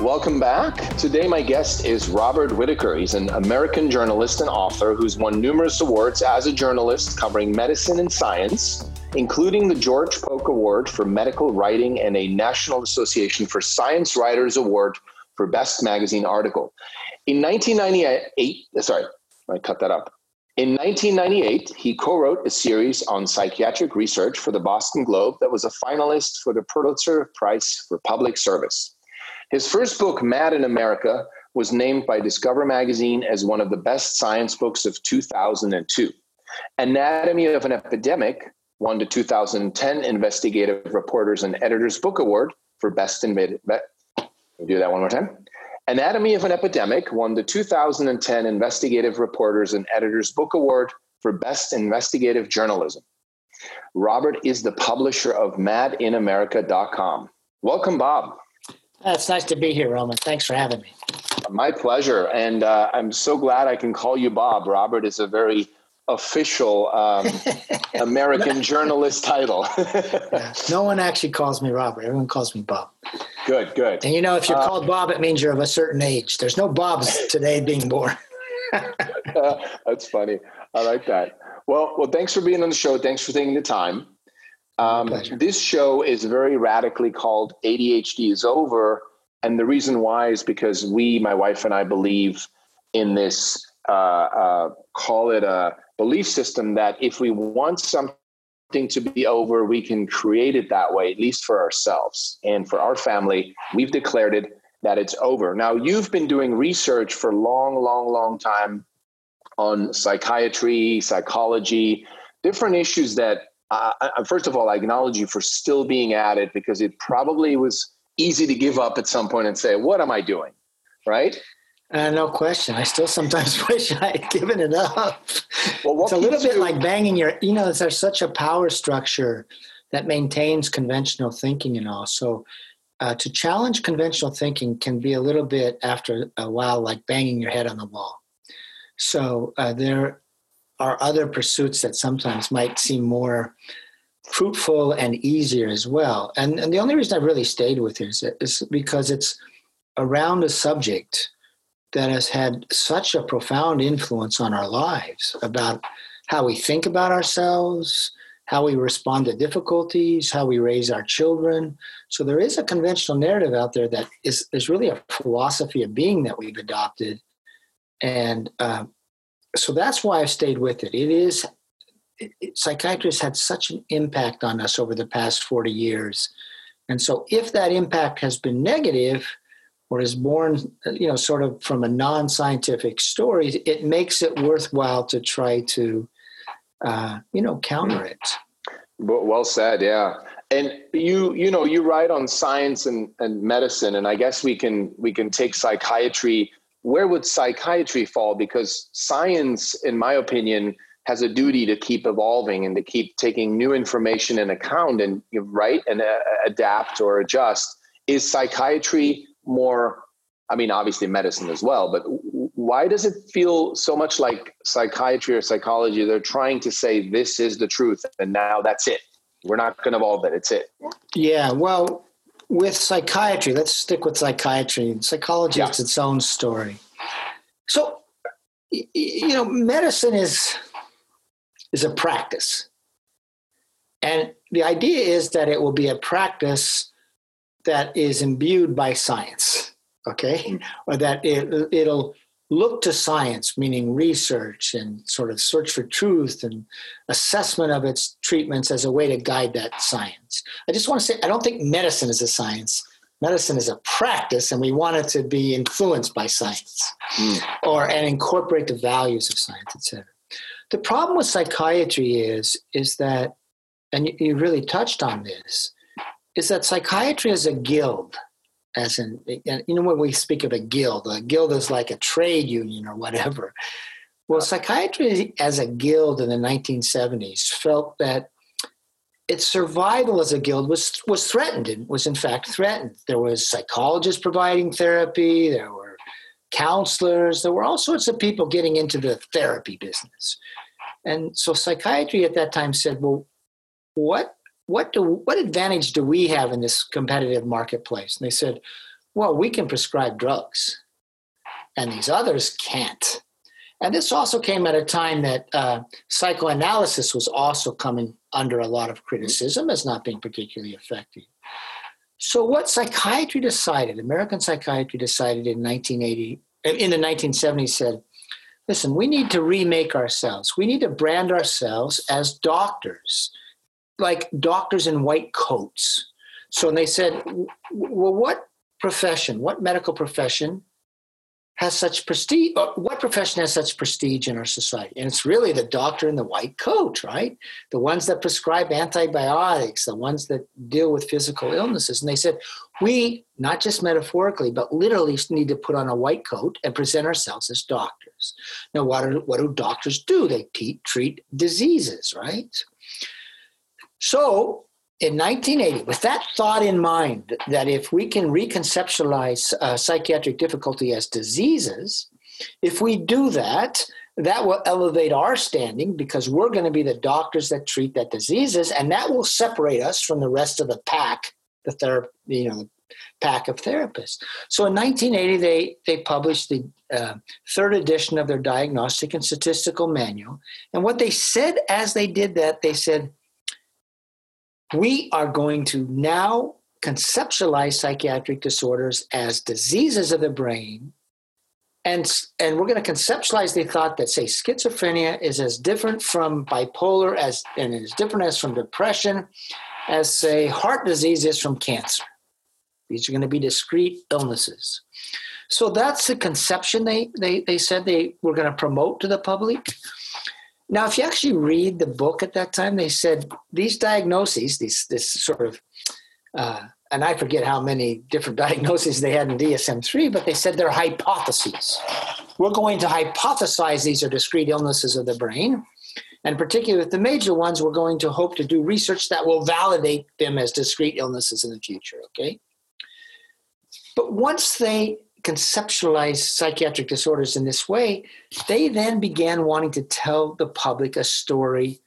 Welcome back. Today, my guest is Robert Whitaker. He's an American journalist and author who's won numerous awards as a journalist covering medicine and science, including the George Polk Award for Medical Writing and a National Association for Science Writers Award for Best Magazine Article. In 1998, uh, sorry, I cut that up. In 1998, he co wrote a series on psychiatric research for the Boston Globe that was a finalist for the Pulitzer Prize for Public Service. His first book, Mad in America, was named by Discover Magazine as one of the best science books of 2002. Anatomy of an Epidemic won the 2010 Investigative Reporters and Editors Book Award for Best in Mid. Do that one more time. Anatomy of an Epidemic won the 2010 Investigative Reporters and Editors Book Award for Best Investigative Journalism. Robert is the publisher of madinamerica.com. Welcome, Bob. Uh, it's nice to be here, Roman. Thanks for having me. My pleasure. And uh, I'm so glad I can call you Bob. Robert is a very official um, American journalist title. yeah, no one actually calls me Robert. Everyone calls me Bob. Good, good. And you know, if you're uh, called Bob, it means you're of a certain age. There's no Bobs today being born. that's funny. I like that. Well, well, thanks for being on the show. Thanks for taking the time. Um, this show is very radically called ADHD is over. And the reason why is because we, my wife and I, believe in this, uh, uh, call it a belief system that if we want something to be over, we can create it that way, at least for ourselves. And for our family, we've declared it that it's over. Now, you've been doing research for a long, long, long time on psychiatry, psychology, different issues that first of all, I acknowledge you for still being at it because it probably was easy to give up at some point and say, "What am I doing?" Right? Uh, no question. I still sometimes wish I had given it up. Well, it's a little bit you- like banging your. You know, there's such a power structure that maintains conventional thinking and all. So, uh, to challenge conventional thinking can be a little bit after a while like banging your head on the wall. So uh, there are other pursuits that sometimes might seem more fruitful and easier as well. And, and the only reason I've really stayed with it is, is because it's around a subject that has had such a profound influence on our lives about how we think about ourselves, how we respond to difficulties, how we raise our children. So there is a conventional narrative out there that is, is really a philosophy of being that we've adopted. And uh, so that's why I've stayed with it. It is it, it, psychiatrists had such an impact on us over the past 40 years. And so if that impact has been negative or is born, you know, sort of from a non-scientific story, it makes it worthwhile to try to, uh, you know, counter it. Well said. Yeah. And you, you know, you write on science and, and medicine, and I guess we can we can take psychiatry where would psychiatry fall? Because science, in my opinion, has a duty to keep evolving and to keep taking new information in account and right and uh, adapt or adjust. Is psychiatry more? I mean, obviously medicine as well, but why does it feel so much like psychiatry or psychology? They're trying to say this is the truth, and now that's it. We're not going to evolve it. It's it. Yeah. Well, with psychiatry, let's stick with psychiatry. Psychology yeah. is its own story. So, you know, medicine is is a practice, and the idea is that it will be a practice that is imbued by science. Okay, mm. or that it, it'll look to science, meaning research and sort of search for truth and assessment of its treatments as a way to guide that science. I just want to say, I don't think medicine is a science. Medicine is a practice, and we want it to be influenced by science mm. or and incorporate the values of science, etc. The problem with psychiatry is is that, and you really touched on this, is that psychiatry is a guild as in you know when we speak of a guild a guild is like a trade union or whatever. Well psychiatry as a guild in the 1970s felt that its survival as a guild was was threatened and was in fact threatened. There was psychologists providing therapy there were counselors there were all sorts of people getting into the therapy business. And so psychiatry at that time said well what what do what advantage do we have in this competitive marketplace? And they said, well, we can prescribe drugs, and these others can't. And this also came at a time that uh, psychoanalysis was also coming under a lot of criticism as not being particularly effective. So, what psychiatry decided, American psychiatry decided in 1980, in the 1970s, said, listen, we need to remake ourselves. We need to brand ourselves as doctors like doctors in white coats. So they said, well, what profession, what medical profession has such prestige? Uh, what profession has such prestige in our society? And it's really the doctor in the white coat, right? The ones that prescribe antibiotics, the ones that deal with physical illnesses. And they said, we, not just metaphorically, but literally need to put on a white coat and present ourselves as doctors. Now, what, are, what do doctors do? They treat diseases, right? So in 1980, with that thought in mind, that if we can reconceptualize uh, psychiatric difficulty as diseases, if we do that, that will elevate our standing because we're going to be the doctors that treat that diseases, and that will separate us from the rest of the pack, the therapy, you know, pack of therapists. So in 1980, they they published the uh, third edition of their diagnostic and statistical manual, and what they said as they did that, they said we are going to now conceptualize psychiatric disorders as diseases of the brain. And and we're going to conceptualize the thought that say schizophrenia is as different from bipolar as and as different as from depression as say heart disease is from cancer. These are going to be discrete illnesses. So that's the conception they they, they said they were going to promote to the public now, if you actually read the book at that time, they said these diagnoses, these this sort of, uh, and I forget how many different diagnoses they had in DSM three, but they said they're hypotheses. We're going to hypothesize these are discrete illnesses of the brain, and particularly with the major ones, we're going to hope to do research that will validate them as discrete illnesses in the future. Okay, but once they conceptualize psychiatric disorders in this way, they then began wanting to tell the public a story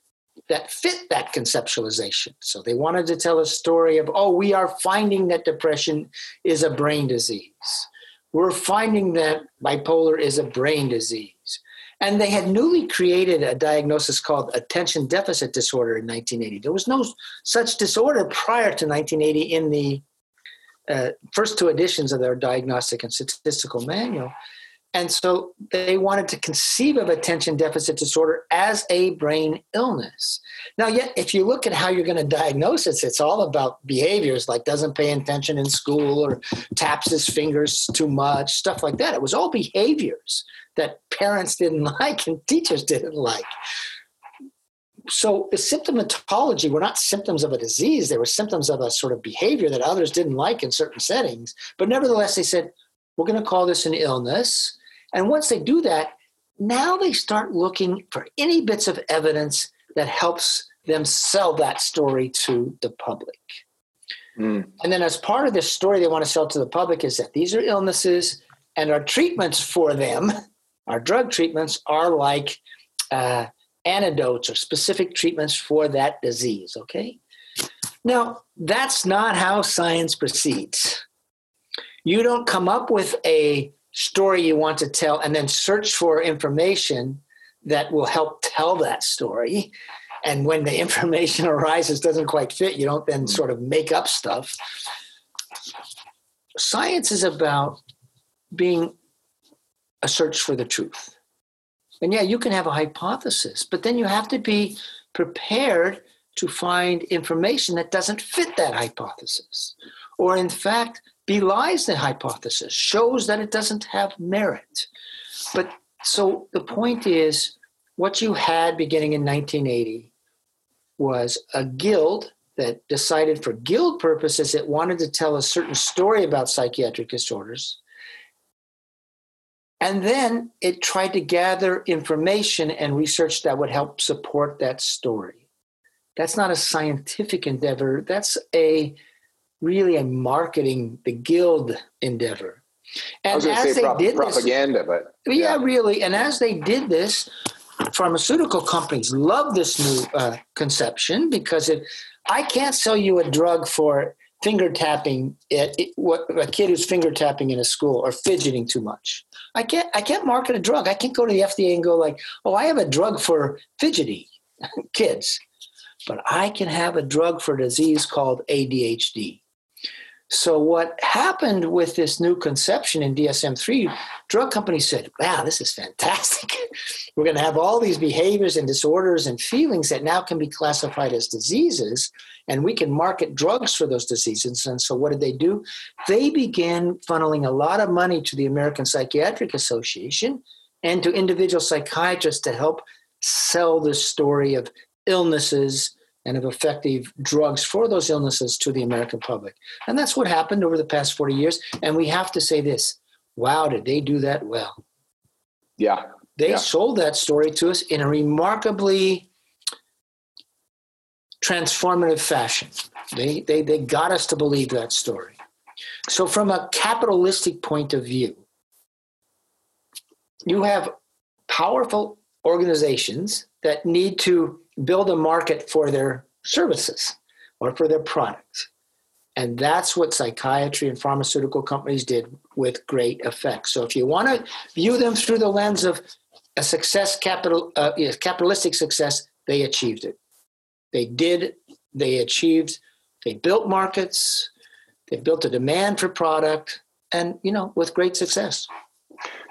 that fit that conceptualization. So they wanted to tell a story of, oh, we are finding that depression is a brain disease. We're finding that bipolar is a brain disease. And they had newly created a diagnosis called attention deficit disorder in 1980. There was no such disorder prior to 1980 in the uh, first two editions of their diagnostic and statistical manual. And so they wanted to conceive of attention deficit disorder as a brain illness. Now, yet, if you look at how you're going to diagnose it, it's all about behaviors like doesn't pay attention in school or taps his fingers too much, stuff like that. It was all behaviors that parents didn't like and teachers didn't like so the symptomatology were not symptoms of a disease. They were symptoms of a sort of behavior that others didn't like in certain settings. But nevertheless they said we're going to call this an illness. And once they do that now they start looking for any bits of evidence that helps them sell that story to the public. Mm. and then as part of this story they want to sell to the public is that these are illnesses and our treatments for them our drug treatments are like uh, antidotes or specific treatments for that disease, okay? Now, that's not how science proceeds. You don't come up with a story you want to tell and then search for information that will help tell that story. And when the information arises doesn't quite fit, you don't then hmm. sort of make up stuff. Science is about being a search for the truth. And yeah, you can have a hypothesis, but then you have to be prepared to find information that doesn't fit that hypothesis, or in fact belies the hypothesis, shows that it doesn't have merit. But so the point is, what you had beginning in 1980 was a guild that decided for guild purposes it wanted to tell a certain story about psychiatric disorders. And then it tried to gather information and research that would help support that story. That's not a scientific endeavor, that's a really a marketing, the guild endeavor. And as they prop- did propaganda, this, but yeah. yeah, really. And as they did this, pharmaceutical companies love this new uh, conception because if I can't sell you a drug for finger tapping at it, what a kid who's finger tapping in a school or fidgeting too much. I can't I can't market a drug. I can't go to the FDA and go like, "Oh, I have a drug for fidgety kids." But I can have a drug for a disease called ADHD. So what happened with this new conception in DSM-3, drug companies said, wow, this is fantastic. We're going to have all these behaviors and disorders and feelings that now can be classified as diseases, and we can market drugs for those diseases. And so what did they do? They began funneling a lot of money to the American Psychiatric Association and to individual psychiatrists to help sell the story of illnesses and of effective drugs for those illnesses to the American public. And that's what happened over the past 40 years. And we have to say this wow, did they do that well? Yeah. They yeah. sold that story to us in a remarkably transformative fashion. They, they, they got us to believe that story. So, from a capitalistic point of view, you have powerful organizations that need to build a market for their services or for their products. And that's what psychiatry and pharmaceutical companies did with great effect. So if you want to view them through the lens of a success capital uh, capitalistic success, they achieved it. They did, they achieved, they built markets, they built a demand for product, and you know, with great success.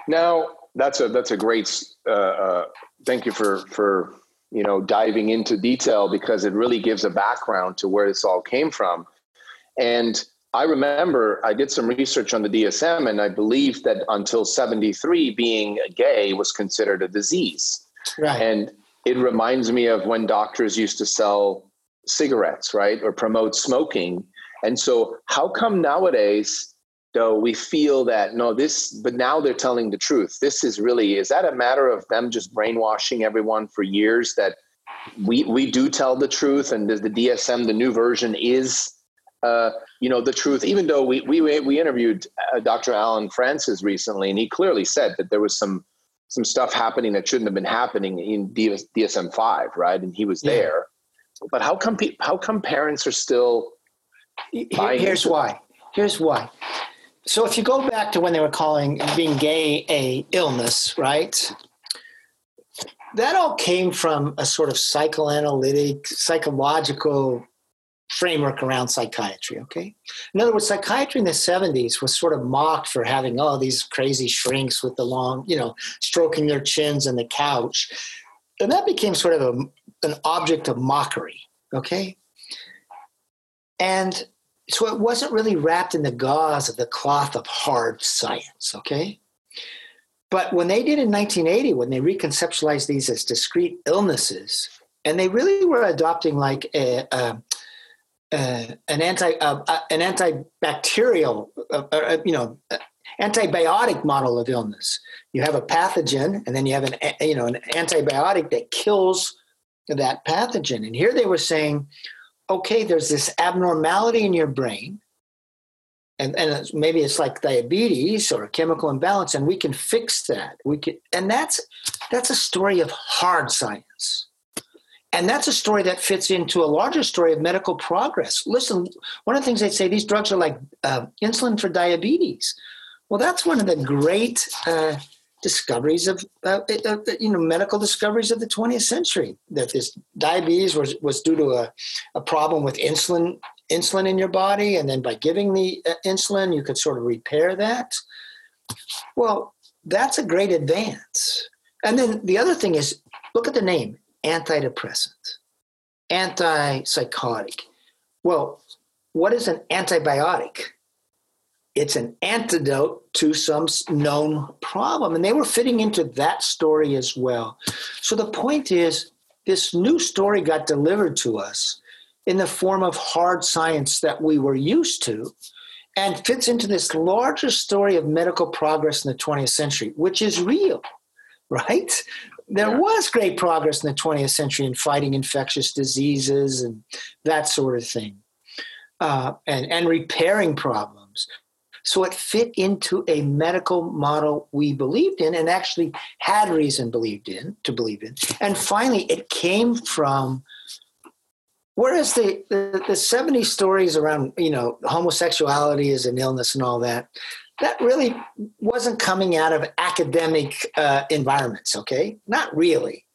Now that's a that's a great uh, uh, thank you for for you know, diving into detail because it really gives a background to where this all came from. And I remember I did some research on the DSM, and I believe that until 73, being gay was considered a disease. Right. And it reminds me of when doctors used to sell cigarettes, right, or promote smoking. And so, how come nowadays though we feel that no this but now they're telling the truth this is really is that a matter of them just brainwashing everyone for years that we we do tell the truth and the, the dsm the new version is uh, you know the truth even though we we we interviewed uh, dr Allen Frances recently and he clearly said that there was some some stuff happening that shouldn't have been happening in DS, dsm-5 right? And he was there. Yeah. but how come pe- how come parents are still here's why. Here's why. So if you go back to when they were calling being gay a illness, right? That all came from a sort of psychoanalytic, psychological framework around psychiatry, okay? In other words, psychiatry in the 70s was sort of mocked for having all oh, these crazy shrinks with the long, you know, stroking their chins on the couch. And that became sort of a, an object of mockery, okay? And so it wasn't really wrapped in the gauze of the cloth of hard science, okay? But when they did in 1980, when they reconceptualized these as discrete illnesses, and they really were adopting like a, a, a an anti uh, uh, an antibacterial, uh, you know, antibiotic model of illness. You have a pathogen, and then you have an you know an antibiotic that kills that pathogen. And here they were saying, okay, there's this abnormality in your brain, and, and it's, maybe it's like diabetes or a chemical imbalance, and we can fix that. We can, and that's that's a story of hard science. And that's a story that fits into a larger story of medical progress. Listen, one of the things they say these drugs are like uh, insulin for diabetes. Well, that's one of the great uh, discoveries of uh, uh, you know medical discoveries of the 20th century that this diabetes was was due to a, a problem with insulin insulin in your body and then by giving the uh, insulin you could sort of repair that well that's a great advance and then the other thing is look at the name antidepressant antipsychotic well what is an antibiotic it's an antidote to some known problem. And they were fitting into that story as well. So the point is, this new story got delivered to us in the form of hard science that we were used to and fits into this larger story of medical progress in the 20th century, which is real, right? There yeah. was great progress in the 20th century in fighting infectious diseases and that sort of thing, uh, and, and repairing problems. So it fit into a medical model we believed in and actually had reason believed in to believe in. And finally, it came from Whereas the, the, the 70 stories around, you know, homosexuality is an illness and all that, that really wasn't coming out of academic uh, environments, okay? Not really.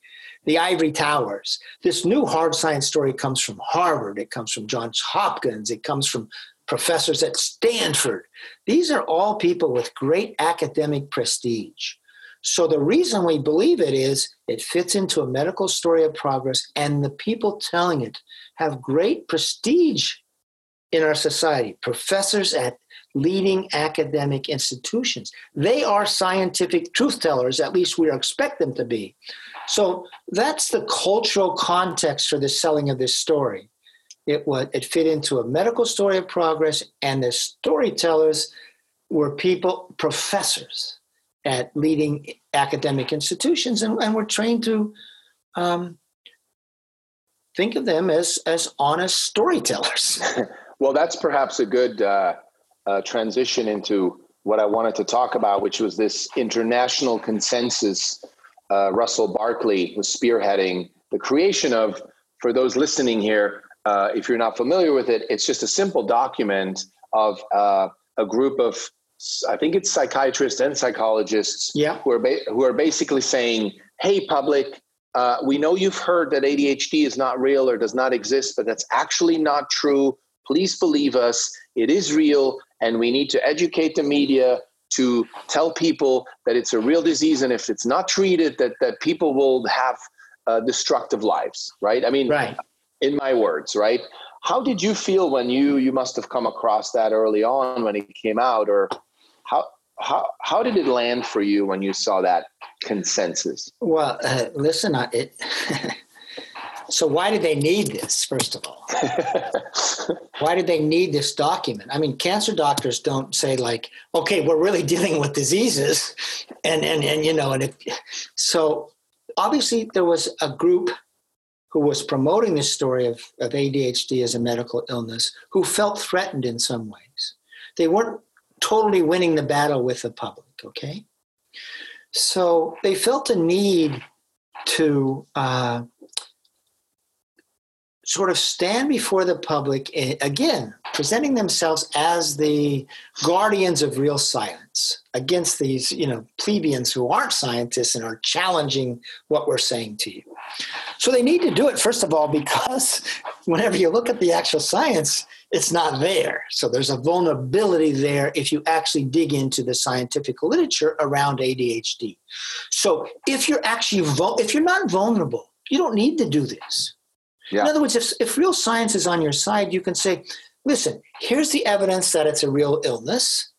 The ivory towers. This new hard science story comes from Harvard, it comes from Johns Hopkins, it comes from professors at Stanford. These are all people with great academic prestige. So the reason we believe it is it fits into a medical story of progress, and the people telling it have great prestige in our society. Professors at leading academic institutions. They are scientific truth tellers, at least we expect them to be. So that's the cultural context for the selling of this story. It was it fit into a medical story of progress, and the storytellers were people, professors at leading academic institutions, and, and we're trained to um, think of them as as honest storytellers. well, that's perhaps a good uh, uh, transition into what I wanted to talk about, which was this international consensus. Uh, Russell Barkley was spearheading the creation of. For those listening here, uh, if you're not familiar with it, it's just a simple document of uh, a group of I think it's psychiatrists and psychologists yeah. who are ba- who are basically saying, "Hey, public, uh, we know you've heard that ADHD is not real or does not exist, but that's actually not true. Please believe us; it is real, and we need to educate the media to tell people that it's a real disease, and if it's not treated, that that people will have uh, destructive lives." Right? I mean, right. In my words, right? How did you feel when you you must have come across that early on when it came out, or how how how did it land for you when you saw that consensus? Well, uh, listen, it. so why did they need this? First of all, why did they need this document? I mean, cancer doctors don't say like, "Okay, we're really dealing with diseases," and and and you know, and it, so obviously there was a group who was promoting this story of, of ADHD as a medical illness who felt threatened in some ways. They weren't totally winning the battle with the public, okay? So they felt a need to uh, sort of stand before the public, again, presenting themselves as the guardians of real science against these, you know, plebeians who aren't scientists and are challenging what we're saying to you. So they need to do it, first of all, because whenever you look at the actual science, it's not there. So there's a vulnerability there if you actually dig into the scientific literature around ADHD. So if you're actually if you're not vulnerable, you don't need to do this. Yeah. In other words, if, if real science is on your side, you can say, listen, here's the evidence that it's a real illness,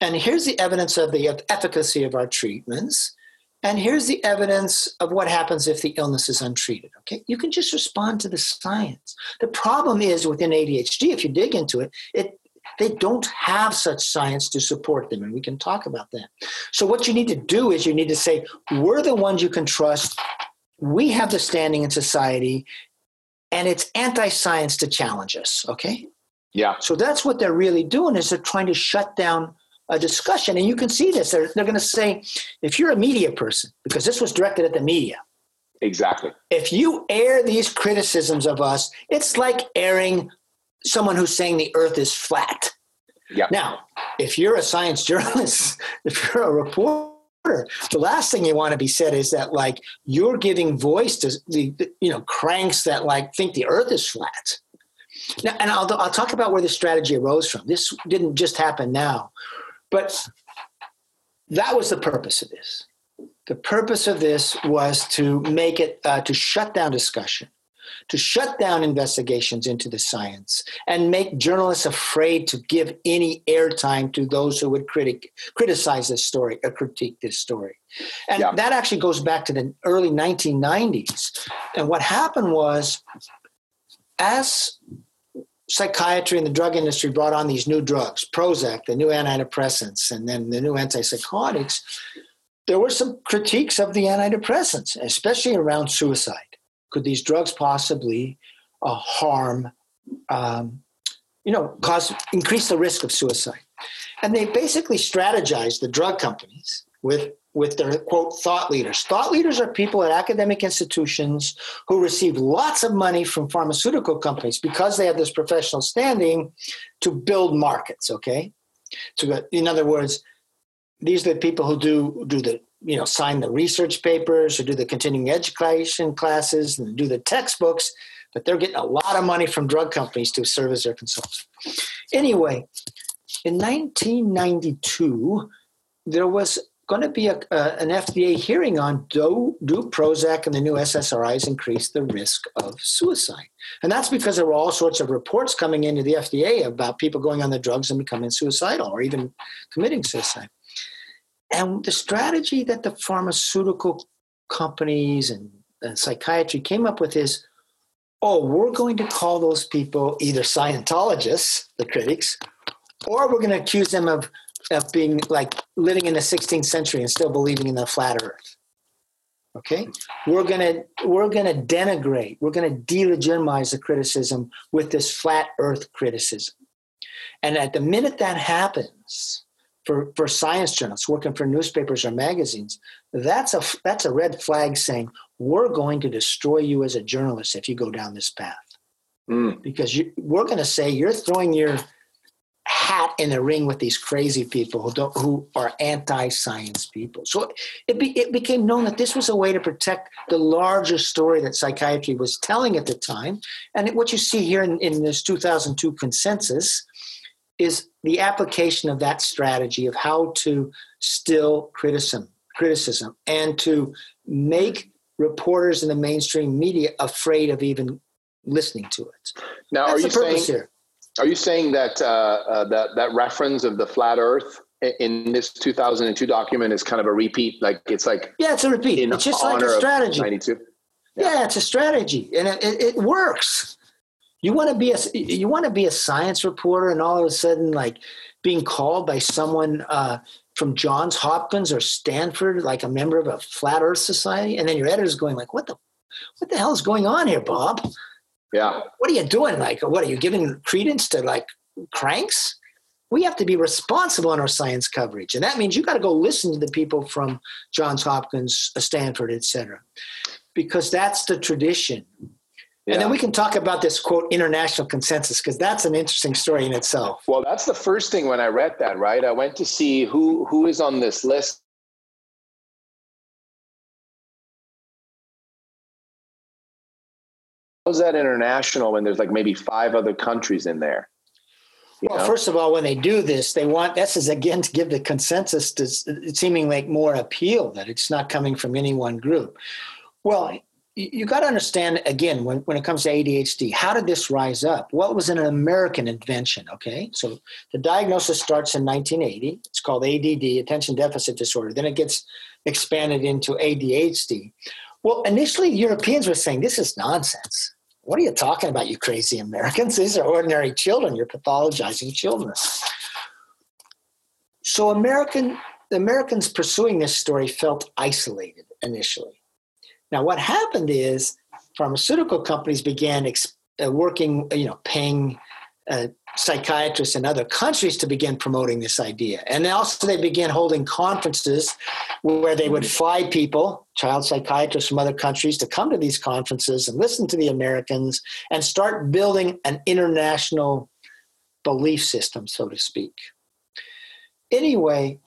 and here's the evidence of the efficacy of our treatments, and here's the evidence of what happens if the illness is untreated. Okay, you can just respond to the science. The problem is within ADHD, if you dig into it, it they don't have such science to support them, and we can talk about that. So what you need to do is you need to say, we're the ones you can trust. We have the standing in society, and it's anti-science to challenge us. Okay. Yeah. So that's what they're really doing is they're trying to shut down a discussion. And you can see this. They're, they're going to say, if you're a media person, because this was directed at the media. Exactly. If you air these criticisms of us, it's like airing someone who's saying the earth is flat. Yeah. Now, if you're a science journalist, if you're a reporter, the last thing you want to be said is that like you're giving voice to the you know cranks that like think the earth is flat. Now, and I'll, I'll talk about where the strategy arose from. This didn't just happen now. But that was the purpose of this. The purpose of this was to make it, uh, to shut down discussion, to shut down investigations into the science, and make journalists afraid to give any airtime to those who would critic, criticize this story or critique this story. And yeah. that actually goes back to the early 1990s. And what happened was, as psychiatry and the drug industry brought on these new drugs, Prozac, the new antidepressants, and then the new antipsychotics, there were some critiques of the antidepressants, especially around suicide. Could these drugs possibly uh, harm, um, you know, cause increase the risk of suicide? And they basically strategized the drug companies with with their quote thought leaders. Thought leaders are people at academic institutions who receive lots of money from pharmaceutical companies because they have this professional standing to build markets. Okay, so in other words, these are the people who do do the you know sign the research papers or do the continuing education classes and do the textbooks but they're getting a lot of money from drug companies to serve as their consultants anyway in 1992 there was going to be a, an FDA hearing on do, do Prozac and the new SSRIs increase the risk of suicide? And that's because there were all sorts of reports coming into the FDA about people going on the drugs and becoming suicidal or even committing suicide. And the strategy that the pharmaceutical companies and, and psychiatry came up with is oh, we're going to call those people either Scientologists, the critics, or we're going to accuse them of of being like living in the 16th century and still believing in the flat earth. Okay? We're going to we're going to denigrate we're going to delegitimize the criticism with this flat earth criticism. And at the minute that happens for, for science journals, working for newspapers or magazines that's a that's a red flag saying we're going to destroy you as a journalist if you go down this path mm. because you, we're going to say you're throwing your hat in the ring with these crazy people who don't who are anti-science people. So it be, it became known that this was a way to protect the larger story that psychiatry was telling at the time. And what you see here in, in this 2002 consensus is the application of that strategy of how to still criticism criticism and to make reporters in the mainstream media afraid of even listening to it. Now, That's are you saying? Here are you saying that uh, uh, that that reference of the flat Earth in this 2002 document is kind of a repeat? Like it's like yeah, it's a repeat. It's just like a strategy. 92. Yeah. yeah. it's a strategy, and it, it, it works. You want to be a you want to be a science reporter, and all of a sudden, like being called by someone uh, from Johns Hopkins or Stanford, like a member of a flat Earth society, and then your editor's going like, "What the, what the hell is going on here, Bob?" Yeah. What are you doing? Like, what are you giving credence to like cranks? We have to be responsible in our science coverage. And that means you got to go listen to the people from Johns Hopkins, Stanford, et cetera, because that's the tradition. Yeah. And then we can talk about this quote international consensus because that's an interesting story in itself. Well, that's the first thing when I read that, right? I went to see who who is on this list how's that international when there's like maybe five other countries in there? You well, know? first of all, when they do this, they want this is again to give the consensus to seeming like more appeal that it's not coming from any one group. Well, you got to understand again when, when it comes to ADHD, how did this rise up? Well, was an American invention. Okay, so the diagnosis starts in 1980. It's called ADD, attention deficit disorder. Then it gets expanded into ADHD. Well, initially, Europeans were saying this is nonsense. What are you talking about, you crazy Americans? These are ordinary children. You're pathologizing children. So American the Americans pursuing this story felt isolated initially. Now, what happened is pharmaceutical companies began ex- uh, working, you know, paying uh, psychiatrists in other countries to begin promoting this idea. And also they began holding conferences where they would fly people, child psychiatrists from other countries, to come to these conferences and listen to the Americans and start building an international belief system, so to speak. Anyway,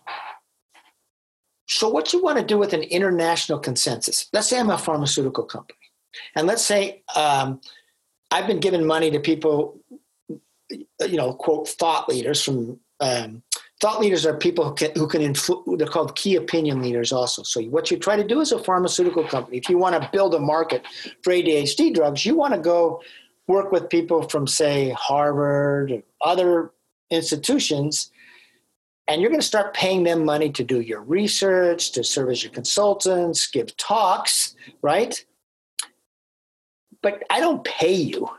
so what you want to do with an international consensus, let's say I'm a pharmaceutical company, and let's say um, I've been giving money to people you know, quote, thought leaders from um, thought leaders are people who can, who can influence, they're called key opinion leaders also. So what you try to do as a pharmaceutical company, if you want to build a market for ADHD drugs, you want to go work with people from say Harvard or other institutions and you're going to start paying them money to do your research, to serve as your consultants, give talks, right? But I don't pay you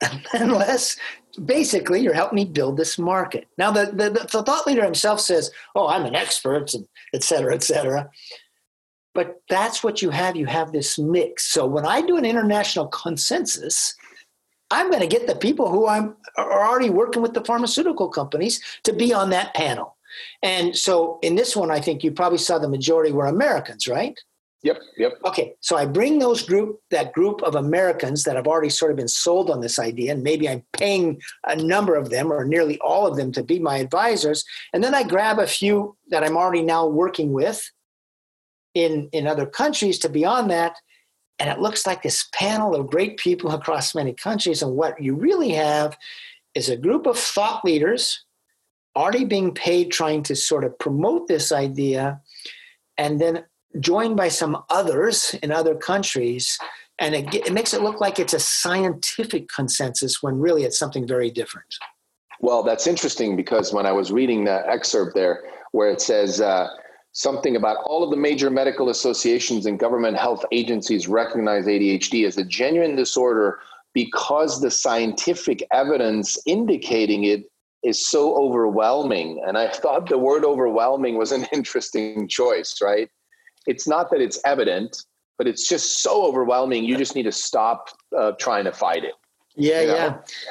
unless basically you're helping me build this market. Now, the, the, the thought leader himself says, Oh, I'm an expert, and et cetera, et cetera. But that's what you have. You have this mix. So when I do an international consensus, I'm going to get the people who I'm are already working with the pharmaceutical companies to be on that panel. And so in this one, I think you probably saw the majority were Americans, right? Yep, yep. Okay, so I bring those group that group of Americans that have already sort of been sold on this idea, and maybe I'm paying a number of them or nearly all of them to be my advisors, and then I grab a few that I'm already now working with in in other countries to be on that, and it looks like this panel of great people across many countries. And what you really have is a group of thought leaders already being paid trying to sort of promote this idea, and then joined by some others in other countries. And it, it makes it look like it's a scientific consensus when really it's something very different. Well, that's interesting because when I was reading the excerpt there, where it says uh, something about all of the major medical associations and government health agencies recognize ADHD as a genuine disorder because the scientific evidence indicating it is so overwhelming. And I thought the word overwhelming was an interesting choice, right? it's not that it's evident, but it's just so overwhelming. You just need to stop uh, trying to fight it. Yeah, you know?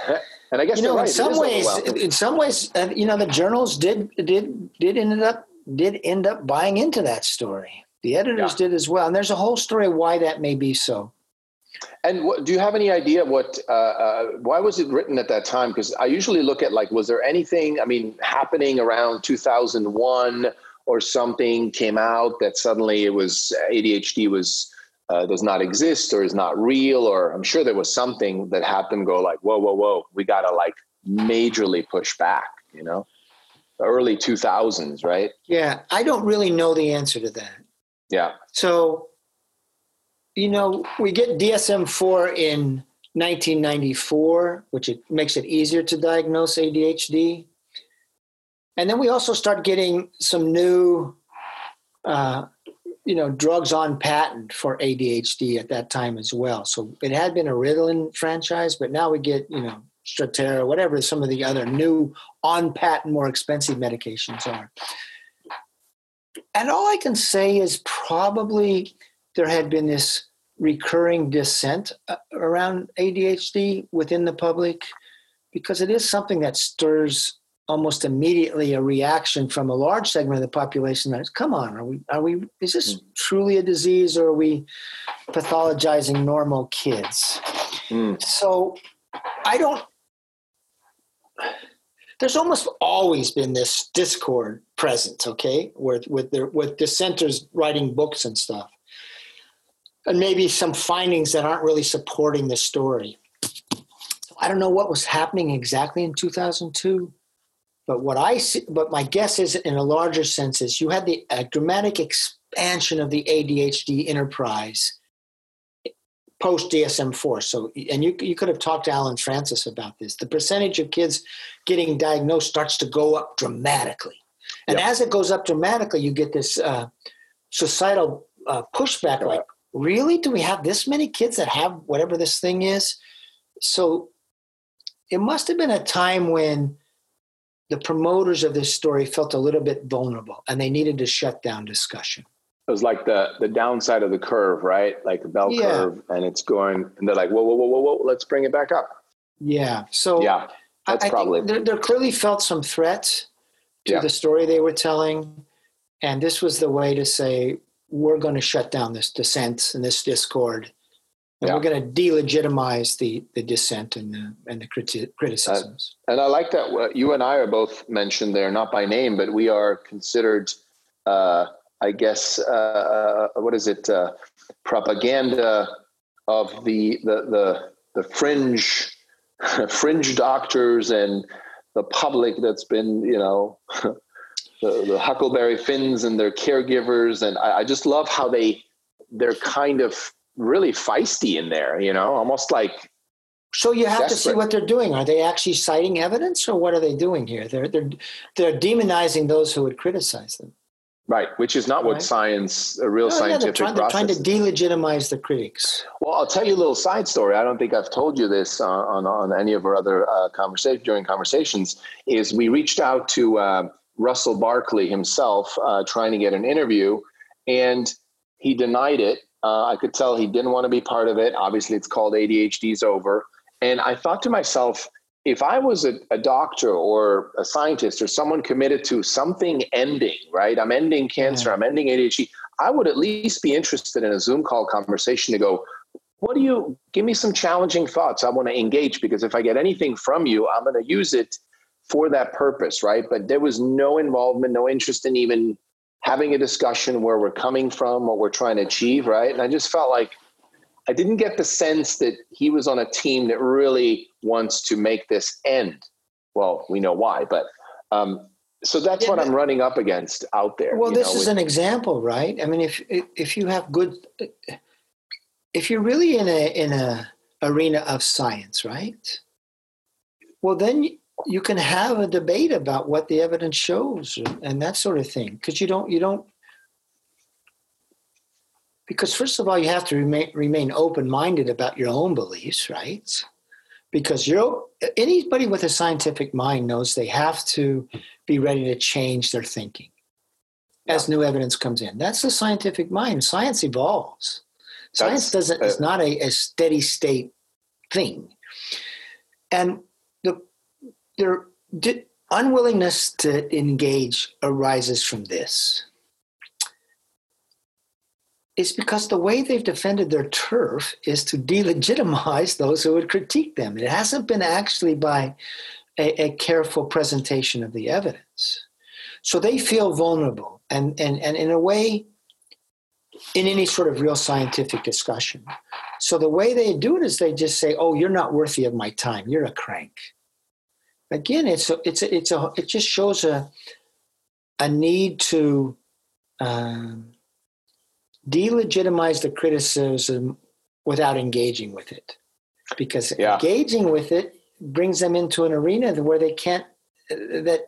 yeah. And I guess you know, right, in some ways, in some ways, uh, you know, the journals did did did end up did end up buying into that story. The editors yeah. did as well, and there's a whole story why that may be so. And what, do you have any idea what? Uh, uh, why was it written at that time? Because I usually look at like, was there anything? I mean, happening around 2001 or something came out that suddenly it was ADHD was uh, does not exist or is not real, or I'm sure there was something that had them go like, whoa, whoa, whoa, we gotta like majorly push back, you know, the early 2000s, right? Yeah, I don't really know the answer to that. Yeah. So, you know, we get DSM 4 in 1994, which it makes it easier to diagnose ADHD. And then we also start getting some new, uh, you know, drugs on patent for ADHD at that time as well. So it had been a Ritalin franchise, but now we get, you know, Strattera, whatever some of the other new on patent, more expensive medications are. And all I can say is probably there had been this recurring dissent uh, around ADHD within the public because it is something that stirs almost immediately a reaction from a large segment of the population that come on are we are we is this mm. truly a disease or are we pathologizing normal kids mm. so i don't there's almost always been this discord present okay with with their with dissenters writing books and stuff. And maybe some findings that aren't really supporting the story. So i don't know what was happening exactly in 2002 but what I see, but my guess is, in a larger sense, is you had the dramatic expansion of the ADHD enterprise post DSM four. So, and you you could have talked to Allen Frances about this. The percentage of kids getting diagnosed starts to go up dramatically, and yep. as it goes up dramatically, you get this uh, societal uh, pushback. Like, really, do we have this many kids that have whatever this thing is? So, it must have been a time when the promoters of this story felt a little bit vulnerable and they needed to shut down discussion. It was like the the downside of the curve, right? Like a bell yeah. curve, and it's going, and they're like, whoa, whoa, whoa, whoa, whoa, let's bring it back up. Yeah. So yeah, that's I, I probably there, there, clearly felt some threat to yeah. the story they were telling, and this was the way to say we're going to shut down this dissent and this discord and yeah. we're going to delegitimize the the dissent and the and the criti- criticisms. Uh, and I like that you and I are both mentioned there, not by name, but we are considered, uh, I guess, uh, what is it, uh, propaganda of the the the, the fringe fringe doctors and the public that's been, you know. the, the Huckleberry Finns and their caregivers, and I, I just love how they they're kind of really feisty in there, you know, almost like. So you have desperate. to see what they're doing. Are they actually citing evidence, or what are they doing here? They're they're they're demonizing those who would criticize them. Right, which is not right. what science, a real no, scientific yeah, they're, trying, they're trying to delegitimize the critics. Well, I'll tell you a little side story. I don't think I've told you this on, on, on any of our other uh, conversations during conversations. Is we reached out to uh, Russell Barkley himself, uh, trying to get an interview, and he denied it. Uh, I could tell he didn't want to be part of it. Obviously, it's called ADHD's over. And I thought to myself, if I was a, a, doctor or a scientist or someone committed to something ending, right? I'm ending cancer, yeah. I'm ending ADHD, I would at least be interested in a Zoom call conversation to go, what do you give me some challenging thoughts? I want to engage because if I get anything from you, I'm going to use it for that purpose, right? But there was no involvement, no interest in even having a discussion where we're coming from, what we're trying to achieve, right? And I just felt like I didn't get the sense that he was on a team that really wants to make this end. Well, we know why, but um, so that's yeah, what I'm running up against out there. Well, this know, is with, an example, right? I mean, if if you have good, if you're really in a in a arena of science, right? Well, then you can have a debate about what the evidence shows and that sort of thing because you don't you don't because first of all you have to remain remain open-minded about your own beliefs right? Because you're anybody with a scientific mind knows they have to be ready to change their thinking as new evidence comes in. That's the scientific mind. Science evolves. Science doesn't uh, is not a, a steady state thing. And the their unwillingness to engage arises from this is because the way they've defended their turf is to delegitimize those who would critique them. It hasn't been actually by a, a, careful presentation of the evidence. So they feel vulnerable. And, and, and in a way, in any sort of real scientific discussion. So the way they do it is they just say, oh, you're not worthy of my time. You're a crank. Again, it's a, it's a, it's a, it just shows a, a need to um, delegitimize the criticism without engaging with it because yeah. engaging with it brings them into an arena where they can't that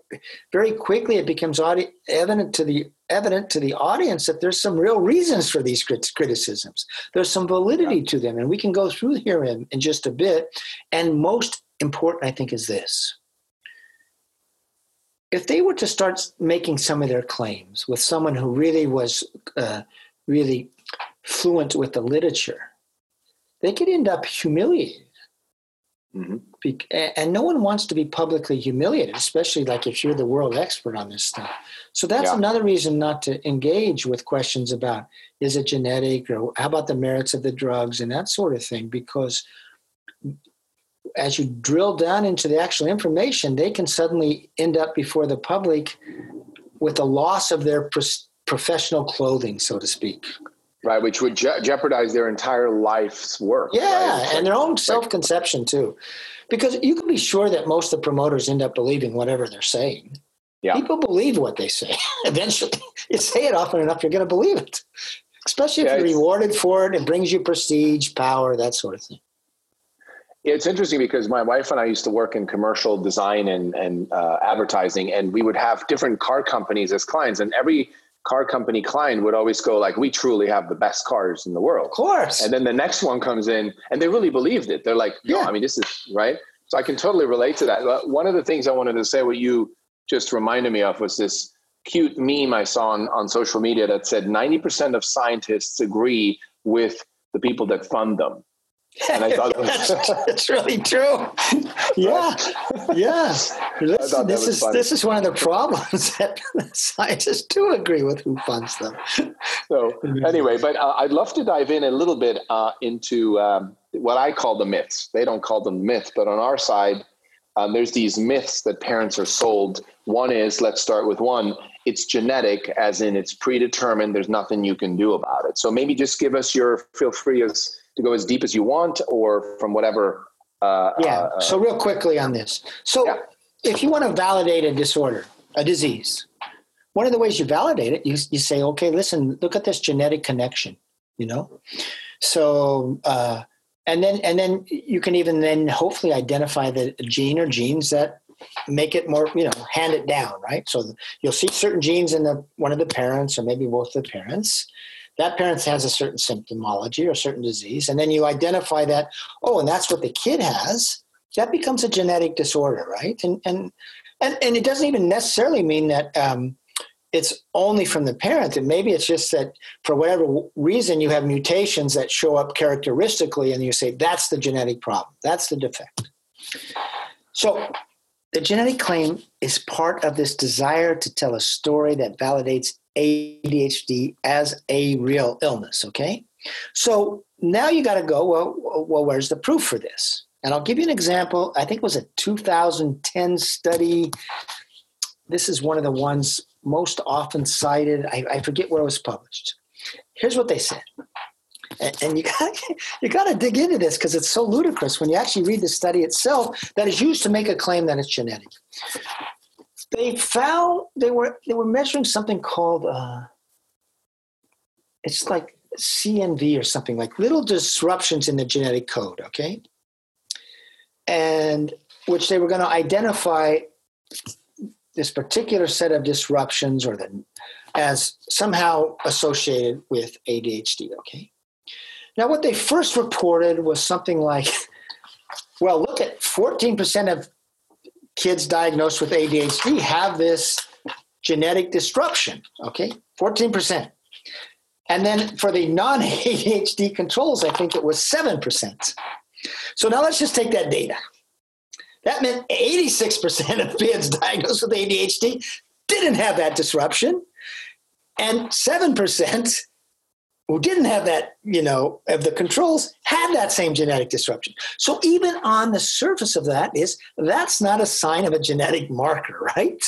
very quickly it becomes audi- evident to the evident to the audience that there's some real reasons for these crit- criticisms there's some validity yeah. to them and we can go through here in, in just a bit and most important i think is this if they were to start making some of their claims with someone who really was uh, really fluent with the literature, they could end up humiliated. Mm-hmm. And no one wants to be publicly humiliated, especially like if you're the world expert on this stuff. So that's yeah. another reason not to engage with questions about is it genetic or how about the merits of the drugs and that sort of thing, because as you drill down into the actual information, they can suddenly end up before the public with a loss of their professional clothing, so to speak. Right, which would je- jeopardize their entire life's work. Yeah, right? and their own self conception too. Because you can be sure that most of the promoters end up believing whatever they're saying. Yeah. People believe what they say eventually. You say it often enough, you're going to believe it. Especially if yeah, you're rewarded for it, it brings you prestige, power, that sort of thing. It's interesting because my wife and I used to work in commercial design and, and uh, advertising, and we would have different car companies as clients, and every car company client would always go like, "We truly have the best cars in the world." Of course. And then the next one comes in, and they really believed it. They're like, "No, yeah. I mean, this is right." So I can totally relate to that. One of the things I wanted to say, what you just reminded me of, was this cute meme I saw on, on social media that said 90% of scientists agree with the people that fund them. And I thought that's, that's really true. Yeah, yeah. Listen, this is funny. this is one of the problems that scientists do agree with who funds them. So anyway, but uh, I'd love to dive in a little bit uh, into um, what I call the myths. They don't call them myths, but on our side, um, there's these myths that parents are sold. One is, let's start with one. It's genetic, as in it's predetermined. There's nothing you can do about it. So maybe just give us your feel free as to go as deep as you want or from whatever. Uh, yeah. Uh, so real quickly on this. So yeah. if you want to validate a disorder, a disease, one of the ways you validate it, you, you say, okay, listen, look at this genetic connection, you know? So, uh, and then, and then you can even then hopefully identify the gene or genes that make it more, you know, hand it down, right? So you'll see certain genes in the one of the parents or maybe both the parents. That parent has a certain symptomology or a certain disease, and then you identify that, oh, and that's what the kid has. That becomes a genetic disorder, right? And and and, and it doesn't even necessarily mean that um, it's only from the parent. And maybe it's just that for whatever reason you have mutations that show up characteristically, and you say that's the genetic problem, that's the defect. So the genetic claim is part of this desire to tell a story that validates ADHD as a real illness, okay? So now you got to go, well, well, where's the proof for this? And I'll give you an example. I think it was a 2010 study. This is one of the ones most often cited. I, I forget where it was published. Here's what they said. And, you got you got to dig into this because it's so ludicrous when you actually read the study itself that is used to make a claim that it's genetic. They found they were they were measuring something called uh, it's like CNV or something like little disruptions in the genetic code. Okay, and which they were going to identify this particular set of disruptions or the as somehow associated with ADHD. Okay. Now, what they first reported was something like, well, look at 14% of kids diagnosed with ADHD have this genetic disruption. Okay, 14%. And then for the non ADHD controls, I think it was 7%. So now let's just take that data. That meant 86% of kids diagnosed with ADHD didn't have that disruption, and 7% who didn't have that, you know, of the controls had that same genetic disruption. So even on the surface of that is that's not a sign of a genetic marker, right?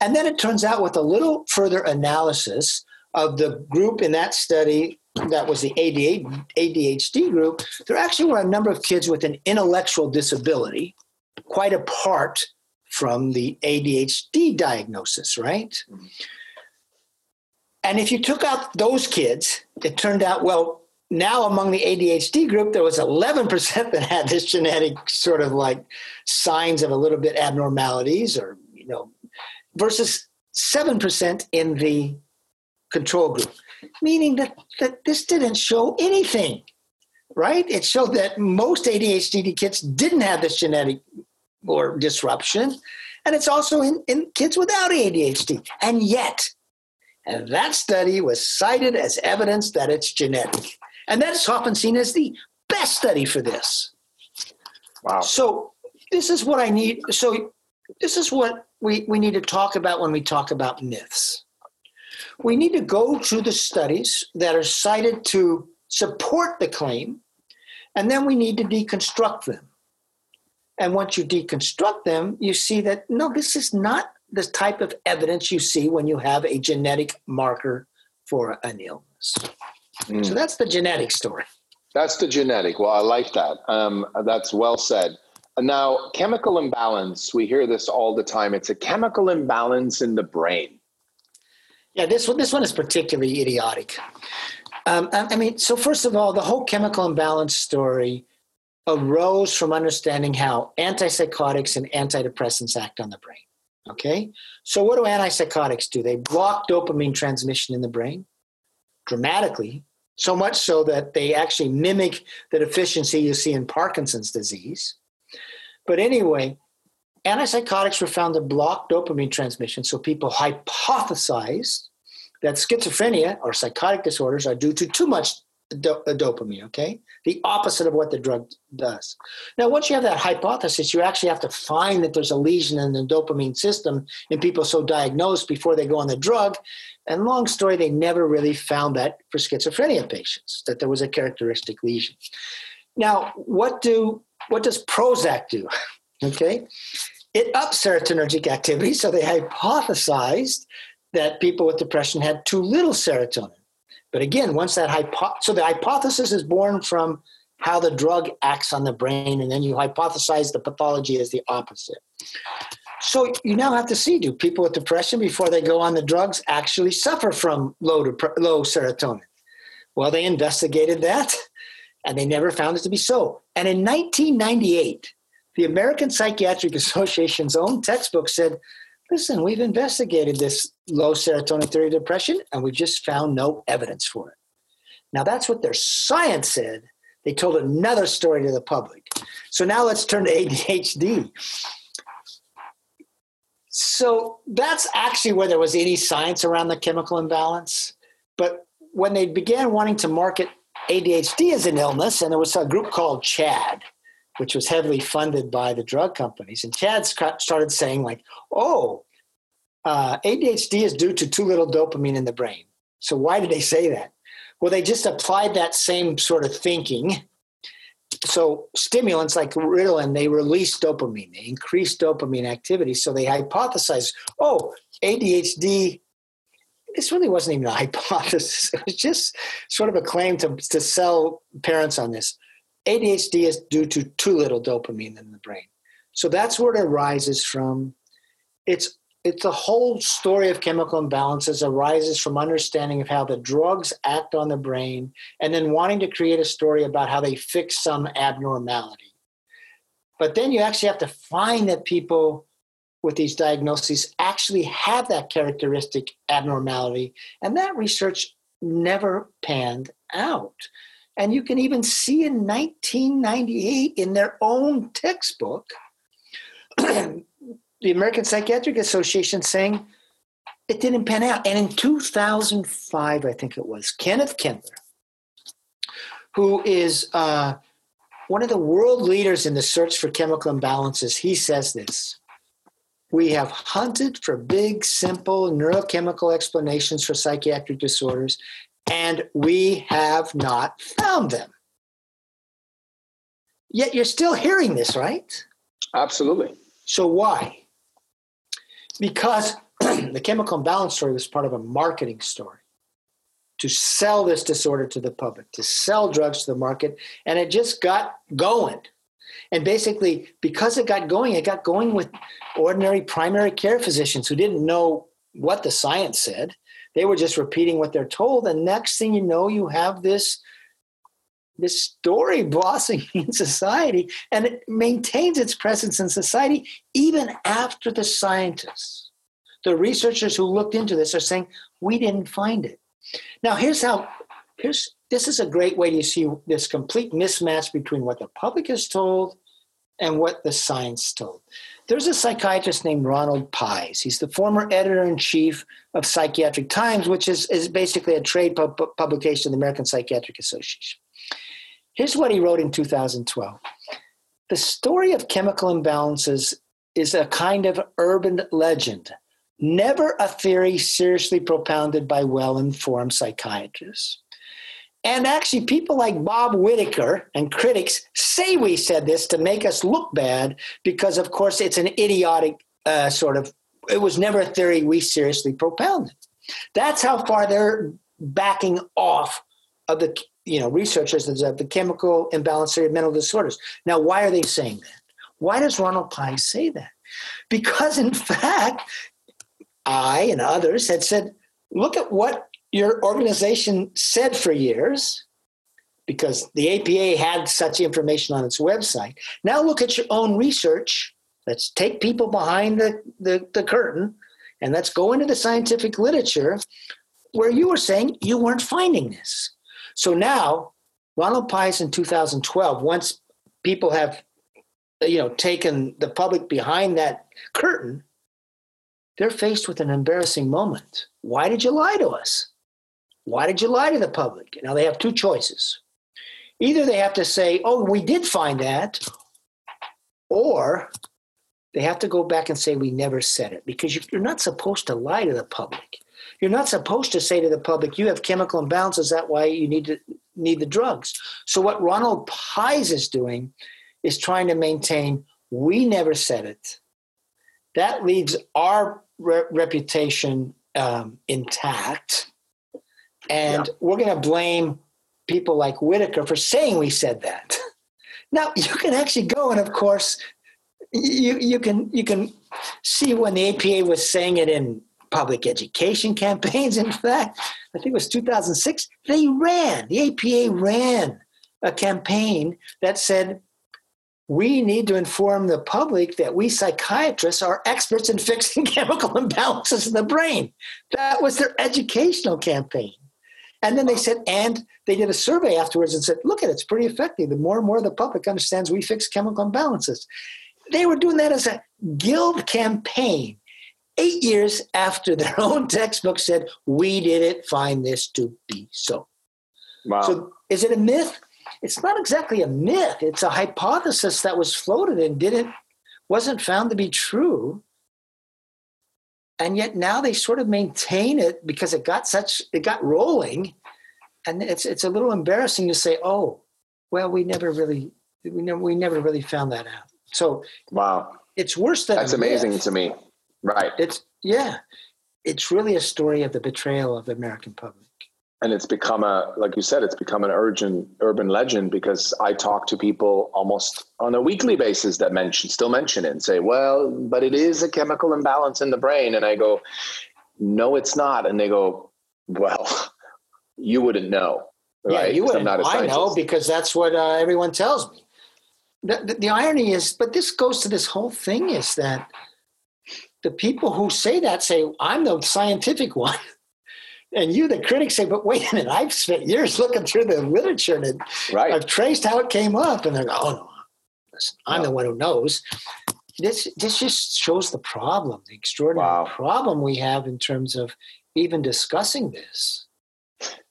And then it turns out with a little further analysis of the group in that study that was the ADHD group, there actually were a number of kids with an intellectual disability quite apart from the ADHD diagnosis, right? Mm-hmm. And if you took out those kids, it turned out, well, now among the ADHD group, there was 11% that had this genetic sort of like signs of a little bit abnormalities or, you know, versus 7% in the control group, meaning that, that this didn't show anything, right? It showed that most ADHD kids didn't have this genetic or disruption. And it's also in, in kids without ADHD. And yet, and that study was cited as evidence that it's genetic. And that's often seen as the best study for this. Wow. So this is what I need. So this is what we, we need to talk about when we talk about myths. We need to go to the studies that are cited to support the claim, and then we need to deconstruct them. And once you deconstruct them, you see that no, this is not the type of evidence you see when you have a genetic marker for an illness. Mm. So that's the genetic story. That's the genetic. Well, I like that. Um, that's well said. Now, chemical imbalance, we hear this all the time. It's a chemical imbalance in the brain. Yeah, this one, this one is particularly idiotic. Um, I mean, so first of all, the whole chemical imbalance story arose from understanding how antipsychotics and antidepressants act on the brain. Okay? So, what do antipsychotics do? They block dopamine transmission in the brain dramatically, so much so that they actually mimic the deficiency you see in Parkinson's disease. But anyway, antipsychotics were found to block dopamine transmission, so people hypothesized that schizophrenia or psychotic disorders are due to too much do- uh, dopamine, okay? The opposite of what the drug does. Now, once you have that hypothesis, you actually have to find that there's a lesion in the dopamine system in people so diagnosed before they go on the drug. And long story, they never really found that for schizophrenia patients, that there was a characteristic lesion. Now, what do what does Prozac do? okay. It ups serotonergic activity, so they hypothesized that people with depression had too little serotonin. But again, once that hypo- so the hypothesis is born from how the drug acts on the brain, and then you hypothesize the pathology as the opposite. So you now have to see: do people with depression before they go on the drugs actually suffer from low dep- low serotonin? Well, they investigated that, and they never found it to be so. And in 1998, the American Psychiatric Association's own textbook said, listen, we've investigated this low serotonin theory of depression and we just found no evidence for it. Now, that's what their science said. They told another story to the public. So now let's turn to ADHD. So that's actually where there was any science around the chemical imbalance. But when they began wanting to market ADHD as an illness, and there was a group called CHADD, which was heavily funded by the drug companies, and CHADD started saying, like, oh, uh, ADHD is due to too little dopamine in the brain. So why did they say that? Well, they just applied that same sort of thinking so stimulants like Ritalin, they release dopamine, they increase dopamine activity. So they hypothesized, oh, ADHD. This really wasn't even a hypothesis. It was just sort of a claim to, to sell parents on this. ADHD is due to too little dopamine in the brain. So that's where it arises from. It's it's the whole story of chemical imbalances arises from understanding of how the drugs act on the brain and then wanting to create a story about how they fix some abnormality. But then you actually have to find that people with these diagnoses actually have that characteristic abnormality. And that research never panned out. And you can even see in 1998 in their own textbook the American Psychiatric Association saying it didn't pan out. And in 2005, I think it was, Kenneth Kendler, who is uh, one of the world leaders in the search for chemical imbalances, he says this. We have hunted for big, simple neurochemical explanations for psychiatric disorders, and we have not found them. Yet you're still hearing this, right? Absolutely. So why? because the chemical imbalance story was part of a marketing story to sell this disorder to the public, to sell drugs to the market, and it just got going. And basically, because it got going, it got going with ordinary primary care physicians who didn't know what the science said. They were just repeating what they're told. And next thing you know, you have this, this story blossoming in society, and it maintains its presence in society even after the scientists, the researchers who looked into this, are saying, we didn't find it. Now, here's how, here's, this is a great way to see this complete mismatch between what the public is told and what the science told. There's a psychiatrist named Ronald Pies. He's the former editor in chief of Psychiatric Times, which is, is basically a trade pub- publication of the American Psychiatric Association. Here's what he wrote in 2012 The story of chemical imbalances is a kind of urban legend, never a theory seriously propounded by well informed psychiatrists. And actually, people like Bob Whitaker and critics say we said this to make us look bad because, of course, it's an idiotic uh, sort of, it was never a theory we seriously propounded. That's how far they're backing off of the you know researchers of the chemical imbalance theory of mental disorders. Now, why are they saying that? Why does Ronald Pies say that? Because in fact, I and others had said, look at what your organization said for years, because the APA had such information on its website. Now look at your own research. Let's take people behind the, the, the curtain and let's go into the scientific literature where you were saying you weren't finding this. So now, Ronald Pies in 2012, once people have you know taken the public behind that curtain, they're faced with an embarrassing moment. Why did you lie to us? Why did you lie to the public? Now they have two choices. Either they have to say, oh, we did find that, or they have to go back and say, we never said it, because you're not supposed to lie to the public. You're not supposed to say to the public, you have chemical imbalances, that why you need to need the drugs. So what Ronald Pies is doing is trying to maintain, we never said it. That leaves our re- reputation um, intact. And yeah. we're going to blame people like Whitaker for saying we said that. now you can actually go and of course you you can you can see when the APA was saying it in public education campaigns. In fact, I think it was 2006, they ran, the APA ran a campaign that said, we need to inform the public that we psychiatrists are experts in fixing chemical imbalances in the brain. That was their educational campaign. And then they said, and they did a survey afterwards and said, look at it, it's pretty effective. The more and more the public understands we fix chemical imbalances. They were doing that as a guild campaign eight years after their own textbook said, we didn't find this to be so. Wow. So is it a myth? It's not exactly a myth. It's a hypothesis that was floated and didn't wasn't found to be true. And yet now they sort of maintain it because it got such it got rolling. And it's it's a little embarrassing to say, oh, well, we never really we never we never really found that out. So wow. It's worse than That's amazing to me. Right. It's yeah. It's really a story of the betrayal of the American public. And it's become a, like you said, it's become an urgent urban legend because I talk to people almost on a weekly basis that mention, still mention it and say, well, but it is a chemical imbalance in the brain. And I go, no, it's not. And they go, well, you wouldn't know. Right? Yeah, you wouldn't. I know because that's what uh, everyone tells me. The, the, the irony is, but this goes to this whole thing is that the people who say that say, I'm the scientific one. And you, the critics, say, but wait a minute, I've spent years looking through the literature and right. I've traced how it came up. And they're like, oh, no, listen, I'm no. the one who knows. This, this just shows the problem, the extraordinary wow. problem we have in terms of even discussing this.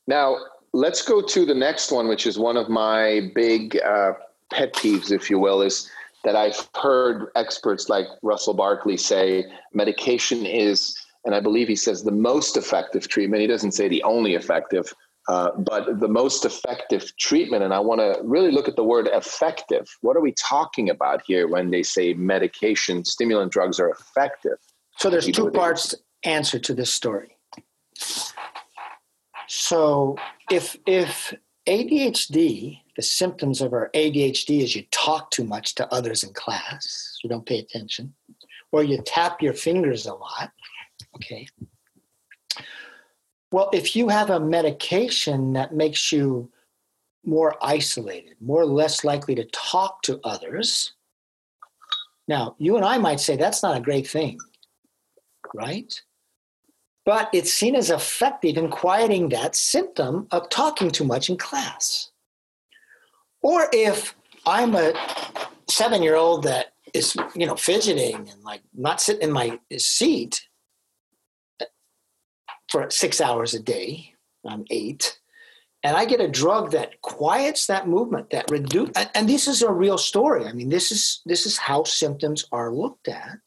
Now, let's go to the next one, which is one of my big uh, pet peeves, if you will, is that I've heard experts like Russell Barkley say medication is, and I believe he says the most effective treatment. He doesn't say the only effective, uh, but the most effective treatment. And I want to really look at the word effective. What are we talking about here when they say medication, stimulant drugs are effective? So there's two parts answer to this story. So if if ADHD the symptoms of our ADHD is you talk too much to others in class, you don't pay attention, or you tap your fingers a lot. Okay. Well, if you have a medication that makes you more isolated, more less likely to talk to others, now you and I might say that's not a great thing, right? But it's seen as effective in quieting that symptom of talking too much in class. Or if I'm a seven year old that is, you know, fidgeting and like not sitting in my seat for six hours a day, I'm eight, and I get a drug that quiets that movement, that reduce, and this is a real story. I mean, this is this is how symptoms are looked at.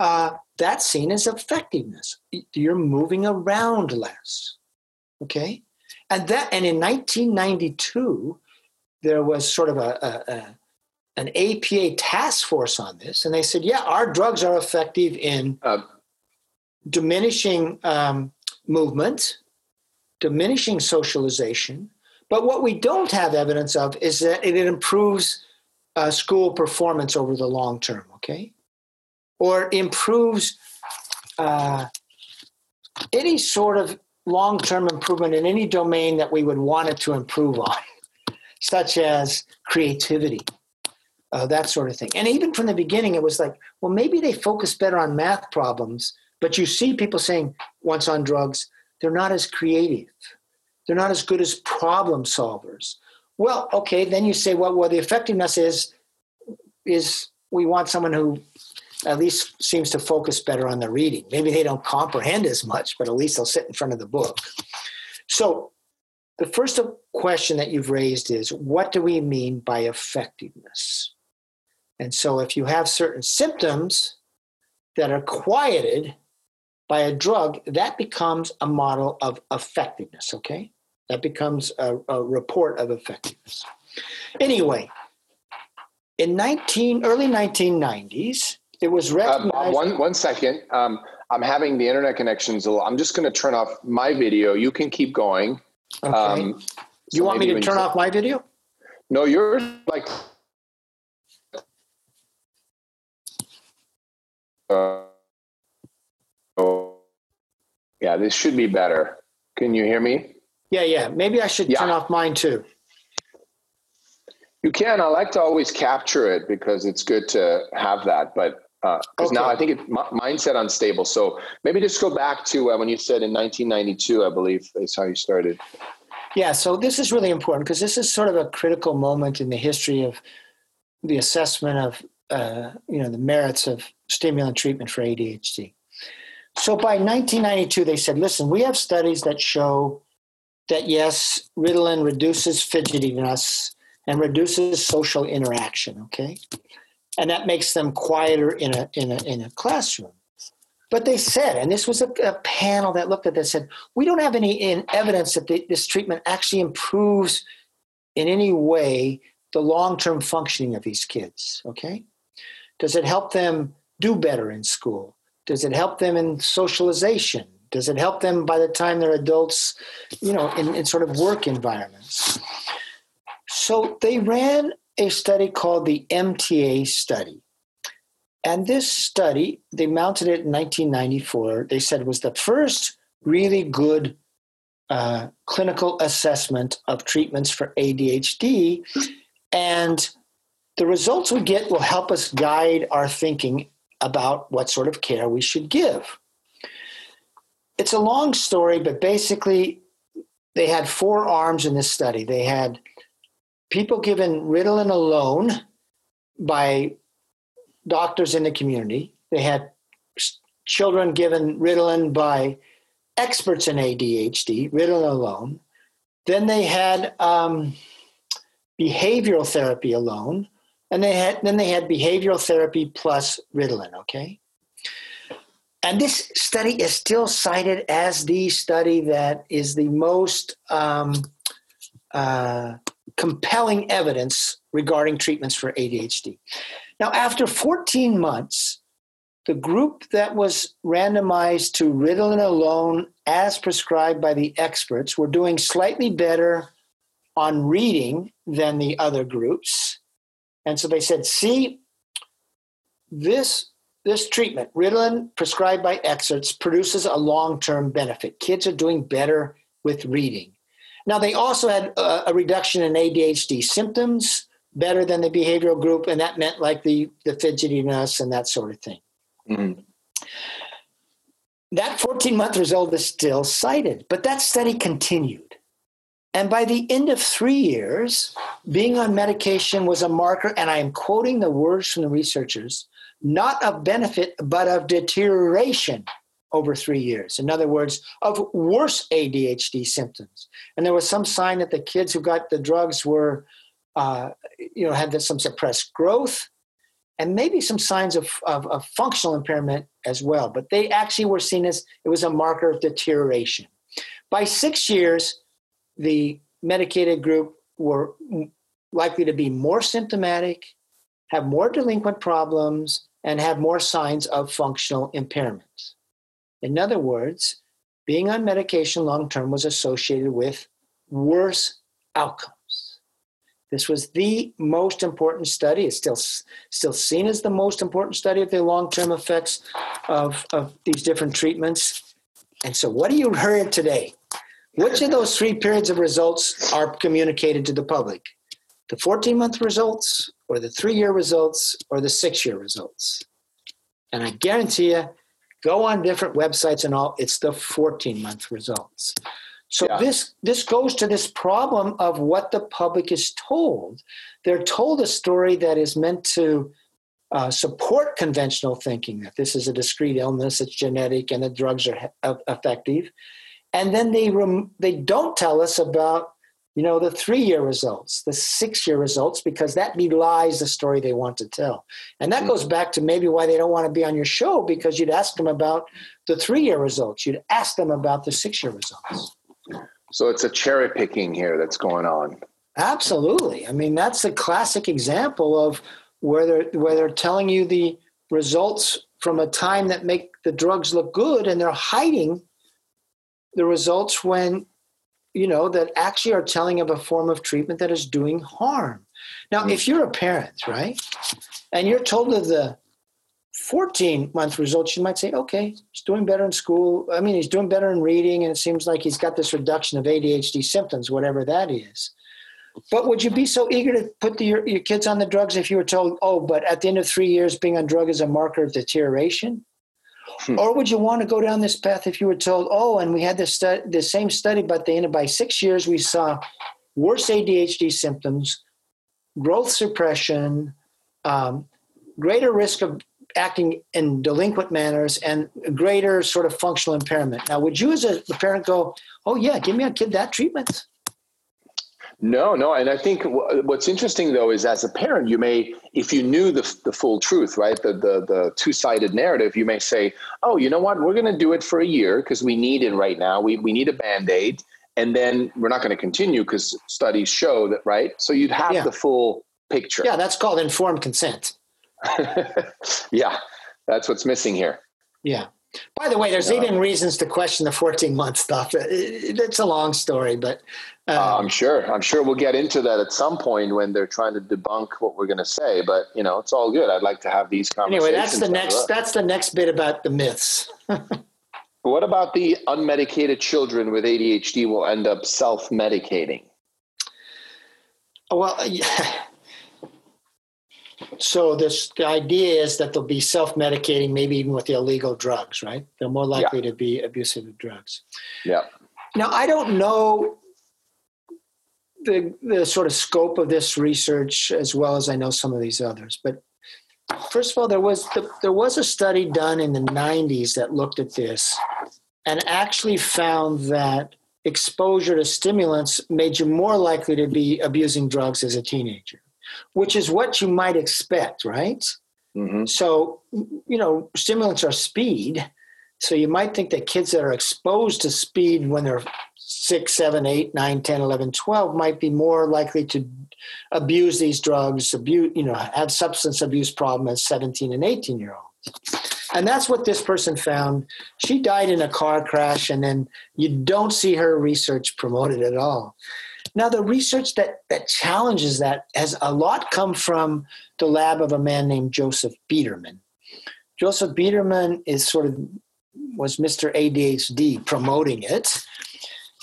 Uh, that's seen as effectiveness. You're moving around less, okay, and that, and in 1992, there was sort of a, a, a, an APA task force on this, and they said, yeah, our drugs are effective in uh, diminishing um, movement, diminishing socialization. But what we don't have evidence of is that it improves uh, school performance over the long term, okay? Or improves uh, any sort of long term improvement in any domain that we would want it to improve on such as creativity, uh, that sort of thing. And even from the beginning, it was like, well, maybe they focus better on math problems, but you see people saying, once on drugs, they're not as creative. They're not as good as problem solvers. Well, okay, then you say, well, well, the effectiveness is is we want someone who at least seems to focus better on the reading. Maybe they don't comprehend as much, but at least they'll sit in front of the book. So the first question that you've raised is what do we mean by effectiveness? And so if you have certain symptoms that are quieted by a drug, that becomes a model of effectiveness, okay? That becomes a, a report of effectiveness. Anyway, in 19, early 1990s, it was recognized. Uh, one, one second. Um, I'm having the internet connections. I'm just going to turn off my video. You can keep going. Okay. Um, you want me to turn off my video? No, you're like. Uh, yeah, this should be better. Can you hear me? Yeah, yeah. Maybe I should yeah. turn off mine too. You can. I like to always capture it because it's good to have that. But because uh, okay. now I think it mindset unstable. So maybe just go back to uh, when you said in 1992, I believe is how you started. Yeah. So this is really important because this is sort of a critical moment in the history of the assessment of uh, you know the merits of stimulant treatment for ADHD. So by 1992, they said, listen, we have studies that show that yes, Ritalin reduces fidgetiness and reduces social interaction. Okay, and that makes them quieter in a in a in a classroom. But they said, and this was a, a panel that looked at this, said we don't have any in evidence that the, this treatment actually improves in any way the long term functioning of these kids. Okay, does it help them do better in school? Does it help them in socialization? Does it help them by the time they're adults, you know, in, in sort of work environments? So they ran a study called the MTA study. And this study, they mounted it in 1994. They said was the first really good uh, clinical assessment of treatments for ADHD. And the results we get will help us guide our thinking about what sort of care we should give. It's a long story, but basically, they had four arms in this study. They had people given Ritalin alone by doctors in the community. They had children given Ritalin by experts in ADHD, Ritalin alone. Then they had um, behavioral therapy alone, and they had then they had behavioral therapy plus Ritalin. Okay, and this study is still cited as the study that is the most um, uh, compelling evidence regarding treatments for ADHD. Now, after 14 months, the group that was randomized to Ritalin alone, as prescribed by the experts, were doing slightly better on reading than the other groups. And so they said, see, this, this treatment, Ritalin prescribed by experts, produces a long term benefit. Kids are doing better with reading. Now, they also had a, a reduction in ADHD symptoms, better than the behavioral group, and that meant like the, the fidgetiness and that sort of thing. Mm-hmm. That 14 month result is still cited, but that study continued. And by the end of three years, being on medication was a marker, and I am quoting the words from the researchers, not of benefit, but of deterioration over three years. In other words, of worse ADHD symptoms. And there was some sign that the kids who got the drugs were, uh, you know, had some suppressed growth and maybe some signs of, of, of, functional impairment as well. But they actually were seen as it was a marker of deterioration. By six years, the medicated group were likely to be more symptomatic, have more delinquent problems, and have more signs of functional impairments. In other words, being on medication long term was associated with worse outcomes. This was the most important study. It's still, still seen as the most important study of the long term effects of, of these different treatments. And so, what do you heard today? Which of those three periods of results are communicated to the public? The 14 month results, or the three year results, or the six year results? And I guarantee you, go on different websites and all, it's the 14 month results. So yeah. this this goes to this problem of what the public is told. They're told a story that is meant to uh, support conventional thinking that this is a discrete illness, it's genetic, and the drugs are he- effective, and then they rem- they don't tell us about you know the three year results, the six year results, because that belies the story they want to tell, and that mm-hmm. goes back to maybe why they don't want to be on your show because you'd ask them about the three year results, you'd ask them about the six year results. So it's a cherry picking here that's going on. Absolutely. I mean, that's a classic example of where they're, where they're telling you the results from a time that make the drugs look good and they're hiding the results when, you know, that actually are telling of a form of treatment that is doing harm. Now, mm-hmm. if you're a parent, right, and you're told of the 14 month results, you might say, okay, he's doing better in school. I mean, he's doing better in reading, and it seems like he's got this reduction of ADHD symptoms, whatever that is. But would you be so eager to put the, your, your kids on the drugs if you were told, oh, but at the end of three years, being on drug is a marker of deterioration? Hmm. Or would you want to go down this path if you were told, oh, and we had this stu- the same study, but the end of by six years we saw worse ADHD symptoms, growth suppression, um, greater risk of acting in delinquent manners, and greater sort of functional impairment. Now, would you as a parent go, oh, yeah, give me a kid that treatment? No, no, and I think what's interesting though is as a parent, you may, if you knew the, the full truth, right, the the, the two sided narrative, you may say, "Oh, you know what? We're going to do it for a year because we need it right now. We we need a band aid, and then we're not going to continue because studies show that, right? So you'd have yeah. the full picture. Yeah, that's called informed consent. yeah, that's what's missing here. Yeah. By the way, there's even reasons to question the 14 month stuff. It's a long story, but uh, uh, I'm sure. I'm sure we'll get into that at some point when they're trying to debunk what we're going to say. But you know, it's all good. I'd like to have these conversations. Anyway, that's the next. That's the next bit about the myths. what about the unmedicated children with ADHD will end up self-medicating? Well, yeah so this the idea is that they'll be self-medicating maybe even with the illegal drugs right? They're more likely yeah. to be abusive of drugs. Yeah. Now i don't know the the sort of scope of this research as well as i know some of these others but first of all there was the, there was a study done in the 90s that looked at this and actually found that exposure to stimulants made you more likely to be abusing drugs as a teenager which is what you might expect, right? Mm-hmm. So, you know, stimulants are speed. So you might think that kids that are exposed to speed when they're 6, 7, 8, 9, 10, 11, 12 might be more likely to abuse these drugs, abuse, you know, have substance abuse problem as 17 and 18 year olds. And that's what this person found. She died in a car crash, and then you don't see her research promoted at all. Now, the research that, that challenges that has a lot come from the lab of a man named Joseph Biederman. Joseph Biederman is sort of was Mr. ADHD promoting it.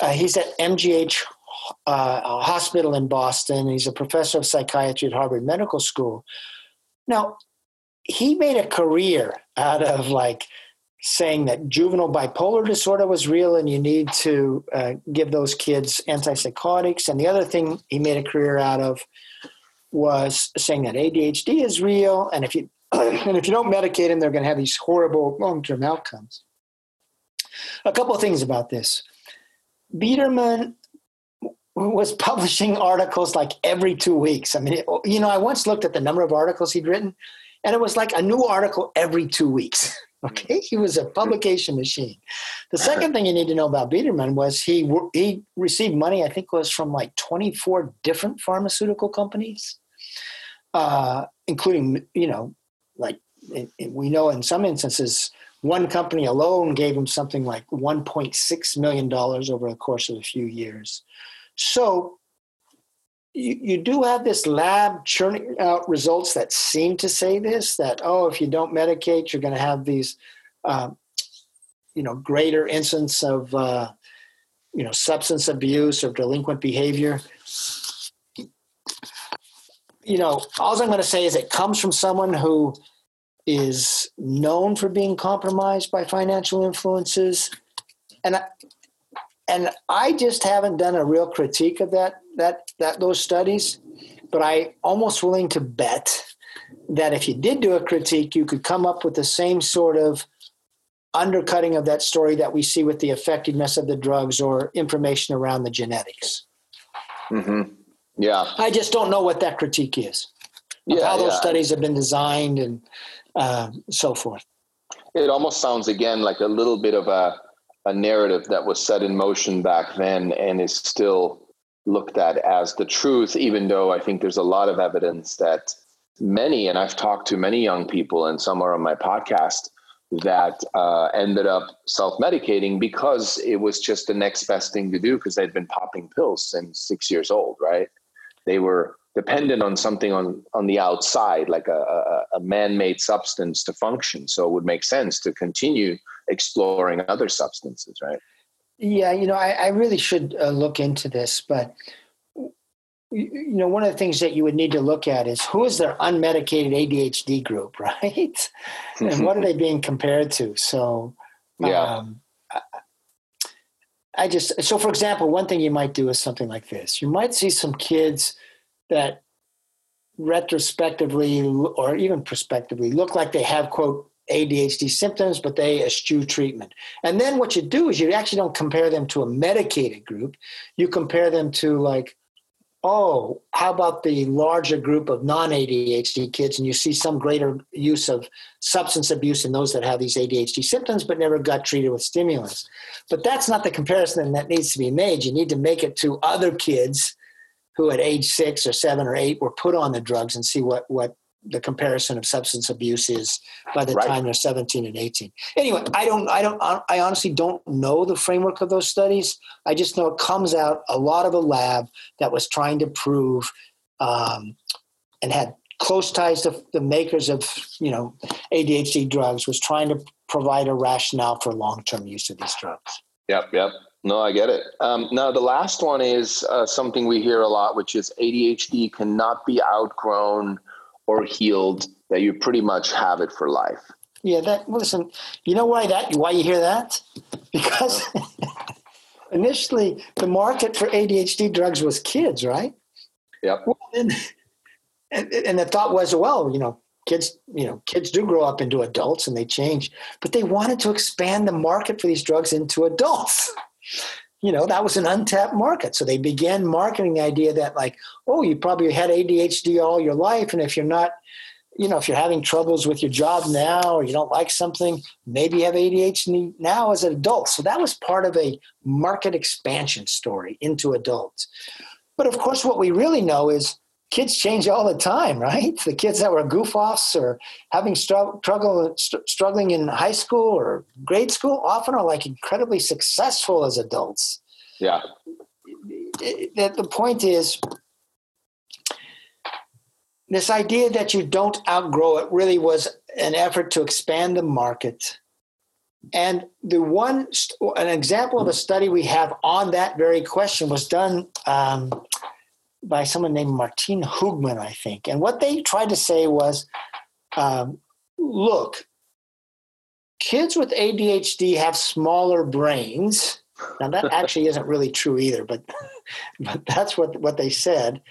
Uh, he's at MGH uh, Hospital in Boston. He's a professor of psychiatry at Harvard Medical School. Now, he made a career out of like saying that juvenile bipolar disorder was real and you need to uh, give those kids antipsychotics. And the other thing he made a career out of was saying that ADHD is real, and if you and if you don't medicate them, they're going to have these horrible long-term outcomes. A couple of things about this: Biederman was publishing articles like every two weeks. I mean, it, you know, I once looked at the number of articles he'd written, and it was like a new article every two weeks. Okay, he was a publication machine. The second thing you need to know about Biederman was he he received money. I think was from like twenty four different pharmaceutical companies, uh, including you know, like we know in some instances one company alone gave him something like one point six million dollars over the course of a few years. So you, you do have this lab churning out results that seem to say this that oh if you don't medicate you're going to have these uh, you know greater incidence of uh, you know substance abuse or delinquent behavior. You know all i'm going to say is it comes from someone who is known for being compromised by financial influences. And I, and I just haven't done a real critique of that that that those studies, but I almost willing to bet that if you did do a critique, you could come up with the same sort of undercutting of that story that we see with the effectiveness of the drugs or information around the genetics. Mm-hmm. Yeah, I just don't know what that critique is. Yeah, how those yeah. studies have been designed and uh, so forth. It almost sounds again like a little bit of a a narrative that was set in motion back then and is still looked at as the truth, even though I think there's a lot of evidence that many, and I've talked to many young people, and some are on my podcast, that uh, ended up self medicating because it was just the next best thing to do because they'd been popping pills since six years old, right? They were dependent on something on, on the outside, like a, a, a man made substance to function. So it would make sense to continue exploring other substances, right? Yeah, you know, I, I really should uh, look into this, but you know, one of the things that you would need to look at is who is their unmedicated ADHD group, right? and what are they being compared to? So, yeah. Um, I just, so for example, one thing you might do is something like this. You might see some kids that retrospectively or even prospectively look like they have, quote, ADHD symptoms, but they eschew treatment. And then what you do is you actually don't compare them to a medicated group. You compare them to like, oh, how about the larger group of non ADHD kids? And you see some greater use of substance abuse in those that have these ADHD symptoms but never got treated with stimulants. But that's not the comparison that needs to be made. You need to make it to other kids who at age six or seven or eight were put on the drugs and see what, what the comparison of substance abuse is by the right. time they're 17 and 18 anyway i don't i don't i honestly don't know the framework of those studies i just know it comes out a lot of a lab that was trying to prove um, and had close ties to the makers of you know adhd drugs was trying to provide a rationale for long-term use of these drugs yep yep no, I get it. Um, now, the last one is uh, something we hear a lot, which is ADHD cannot be outgrown or healed that you pretty much have it for life. Yeah, that listen, you know why that why you hear that? Because oh. initially the market for ADHD drugs was kids, right? Yep. Well, and, and, and the thought was, well, you know, kids, you know, kids do grow up into adults and they change, but they wanted to expand the market for these drugs into adults you know that was an untapped market. So they began marketing the idea that like oh you probably had adhd all your life and if you're not you know if you're having troubles with your job now or you don't like something maybe you have adhd now as an adult. So that was part of a market expansion story into adults. But of course what we really know is kids change all the time, right? The kids that were goof offs or having struggle, struggling in high school or grade school often are like incredibly successful as adults. Yeah. The, the point is, this idea that you don't outgrow it really was an effort to expand the market. And the one, an example of a study we have on that very question was done um, by someone named Martine Hoogman, I think. And what they tried to say was um, look, kids with ADHD have smaller brains. Now, that actually isn't really true either, but, but that's what, what they said.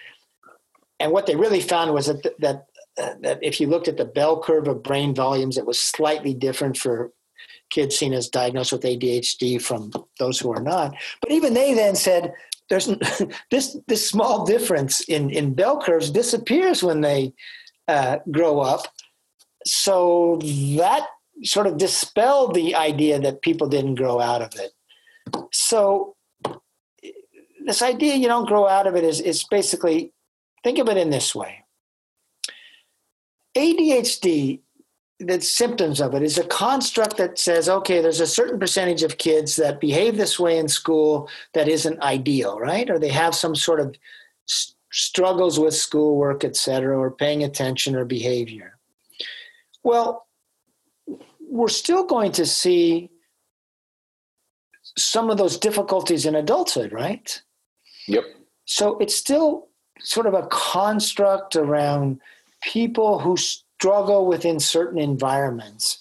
And what they really found was that, that, uh, that if you looked at the bell curve of brain volumes, it was slightly different for kids seen as diagnosed with ADHD from those who are not. But even they then said there's this this small difference in in bell curves disappears when they uh, grow up. So that sort of dispelled the idea that people didn't grow out of it. So this idea you don't grow out of it is is basically think of it in this way. ADHD the symptoms of it is a construct that says, okay, there's a certain percentage of kids that behave this way in school that isn't ideal, right? Or they have some sort of st- struggles with schoolwork, et cetera, or paying attention or behavior. Well, we're still going to see some of those difficulties in adulthood, right? Yep. So it's still sort of a construct around people who struggle within certain environments.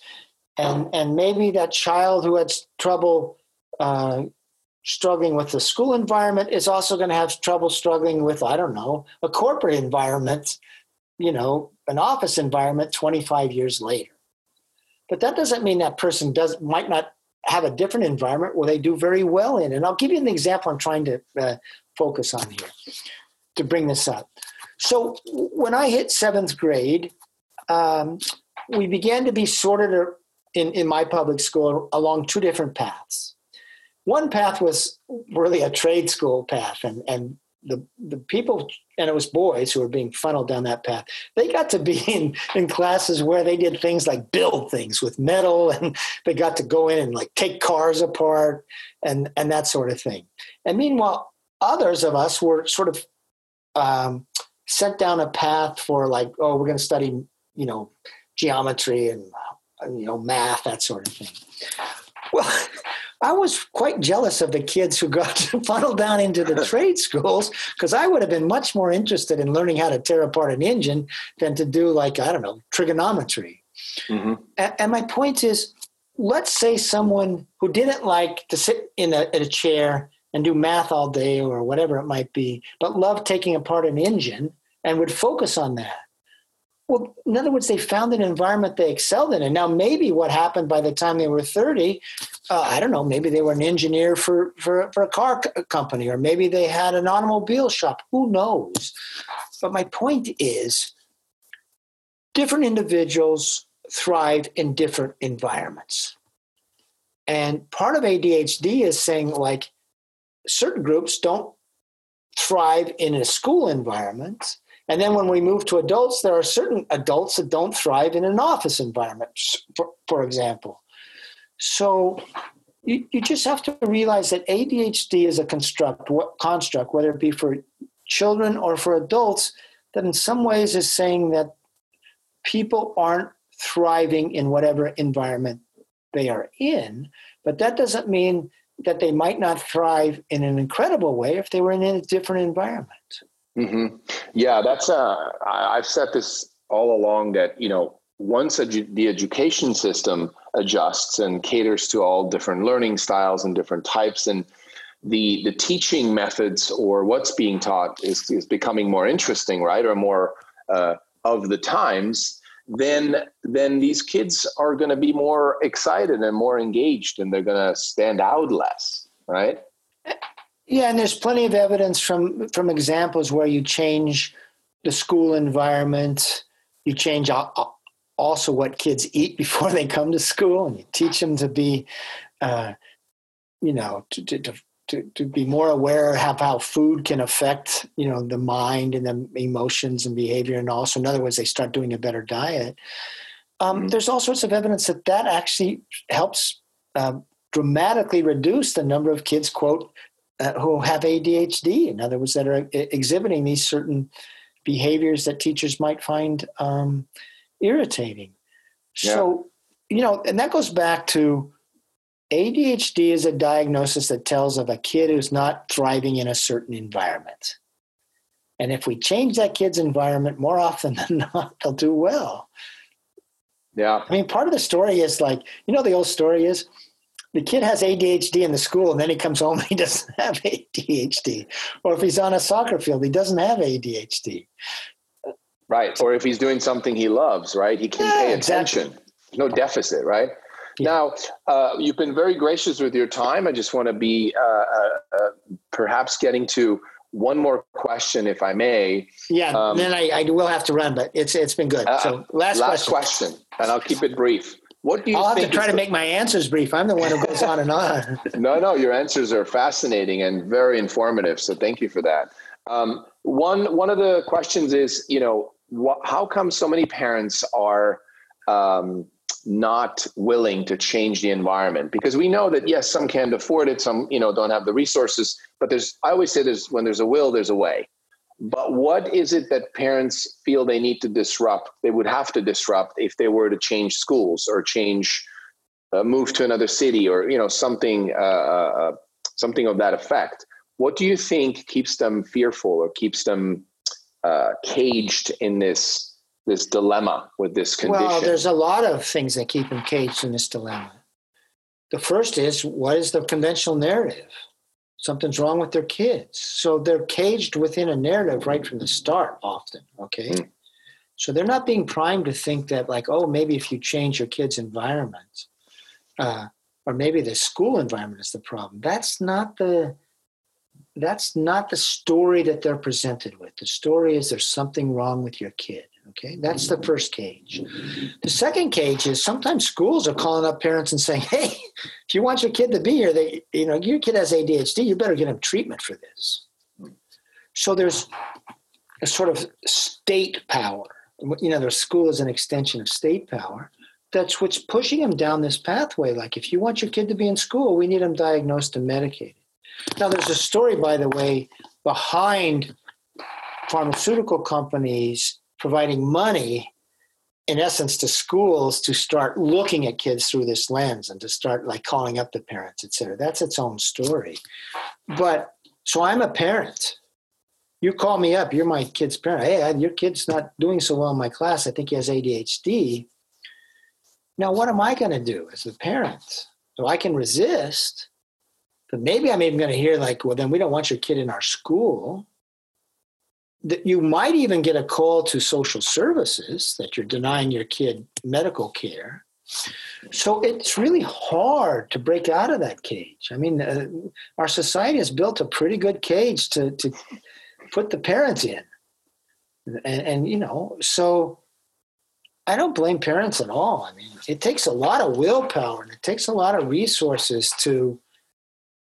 And, and maybe that child who had trouble uh, struggling with the school environment is also going to have trouble struggling with, I don't know, a corporate environment, you know, an office environment 25 years later. But that doesn't mean that person does might not have a different environment where they do very well in. And I'll give you an example I'm trying to uh, focus on here to bring this up. So when I hit seventh grade, um, we began to be sorted in, in my public school along two different paths. One path was really a trade school path, and, and the, the people, and it was boys who were being funneled down that path, they got to be in, in classes where they did things like build things with metal, and they got to go in and like take cars apart and, and that sort of thing. And meanwhile, others of us were sort of um, sent down a path for like, oh, we're going to study you know, geometry and, you know, math, that sort of thing. Well, I was quite jealous of the kids who got funneled down into the trade schools because I would have been much more interested in learning how to tear apart an engine than to do, like, I don't know, trigonometry. Mm-hmm. And, and, my point is let's say someone who didn't like to sit in a, in a chair and do math all day or whatever it might be, but loved taking apart an engine and would focus on that. Well, in other words, they found an environment they excelled in. And now, maybe what happened by the time they were 30, uh, I don't know, maybe they were an engineer for, for, for a car c- company, or maybe they had an automobile shop. Who knows? But my point is different individuals thrive in different environments. And part of ADHD is saying, like, certain groups don't thrive in a school environment and then when we move to adults, there are certain adults that don't thrive in an office environment, for, for example. So you, you just have to realize that ADHD is a construct, what, construct, whether it be for children or for adults, that in some ways is saying that people aren't thriving in whatever environment they are in. But that doesn't mean that they might not thrive in an incredible way if they were in a different environment. Mm-hmm. Yeah, that's uh, I've said this all along that you know once edu- the education system adjusts and caters to all different learning styles and different types and the the teaching methods or what's being taught is, is becoming more interesting right or more uh, of the times then then these kids are going to be more excited and more engaged and they're going to stand out less right yeah, and there's plenty of evidence from from examples where you change the school environment, you change also what kids eat before they come to school, and you teach them to be, uh, you know, to, to, to, to be more aware of how food can affect, you know, the mind and the emotions and behavior, and also, in other words, they start doing a better diet. Um, mm-hmm. There's all sorts of evidence that that actually helps uh, dramatically reduce the number of kids, quote, uh, who have ADHD, in other words, that are exhibiting these certain behaviors that teachers might find um, irritating. Yeah. So, you know, and that goes back to ADHD is a diagnosis that tells of a kid who's not thriving in a certain environment. And if we change that kid's environment more often than not, they'll do well. Yeah. I mean, part of the story is like, you know, the old story is the kid has ADHD in the school and then he comes home and he doesn't have ADHD. Or if he's on a soccer field, he doesn't have ADHD. Right. Or if he's doing something he loves, right? He can yeah, pay attention. Exactly. No deficit, right? Yeah. Now, uh, you've been very gracious with your time. I just want to be uh, uh, uh, perhaps getting to one more question, if I may. Yeah, um, then I, I, will have to run, but it's it's been good. So uh, last, last question. question, and I'll keep it brief. What do you I'll have to try to the... make my answers brief. I'm the one who goes on and on. no, no, your answers are fascinating and very informative. So thank you for that. Um, one one of the questions is, you know, wh- how come so many parents are um, not willing to change the environment? Because we know that yes, some can't afford it, some you know don't have the resources. But there's, I always say, there's when there's a will, there's a way. But what is it that parents feel they need to disrupt? They would have to disrupt if they were to change schools or change, uh, move to another city or you know something, uh, uh, uh, something of that effect. What do you think keeps them fearful or keeps them uh, caged in this this dilemma with this condition? Well, there's a lot of things that keep them caged in this dilemma. The first is what is the conventional narrative? Something's wrong with their kids. So they're caged within a narrative right from the start, often. Okay. Mm. So they're not being primed to think that, like, oh, maybe if you change your kid's environment, uh, or maybe the school environment is the problem. That's not the that's not the story that they're presented with. The story is there's something wrong with your kid. Okay, that's the first cage. The second cage is sometimes schools are calling up parents and saying, "Hey, if you want your kid to be here, they, you know, your kid has ADHD, you better get him treatment for this." So there's a sort of state power. You know, the school is an extension of state power. That's what's pushing them down this pathway. Like, if you want your kid to be in school, we need them diagnosed and medicated. Now, there's a story, by the way, behind pharmaceutical companies providing money in essence to schools to start looking at kids through this lens and to start like calling up the parents et cetera. That's its own story. But so i'm a parent. You call me up you're my kid's parent. Hey your kid's not doing so well in my class. I think he has adhd now what am i going to do as a parent? So i can resist but maybe i'm even going to hear like well then we don't want your kid in our school that you might even get a call to social services that you're denying your kid medical care. So it's really hard to break out of that cage. I mean, uh, our society has built a pretty good cage to, to put the parents in. And, and, you know, so I don't blame parents at all. I mean, it takes a lot of willpower and it takes a lot of resources to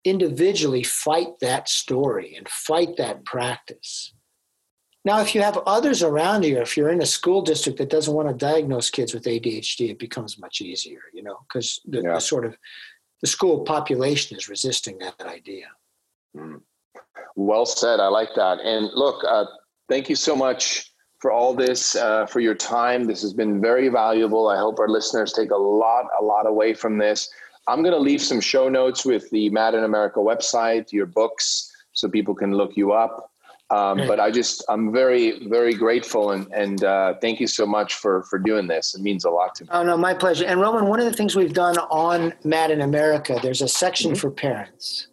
individually fight that story and fight that practice. Now, if you have others around you, if you're in a school district that doesn't want to diagnose kids with ADHD, it becomes much easier, you know, because the, yeah. the, sort of the school population is resisting that idea. Mm. Well said. I like that. And look, uh, thank you so much for all this, uh, for your time. This has been very valuable. I hope our listeners take a lot, a lot away from this. I'm going to leave some show notes with the Mad in America website, your books, so people can look you up. Um, but I just I'm very very grateful and and uh, thank you so much for for doing this. It means a lot to me. Oh no, my pleasure. And Roman, one of the things we've done on Mad in America, there's a section mm-hmm. for parents,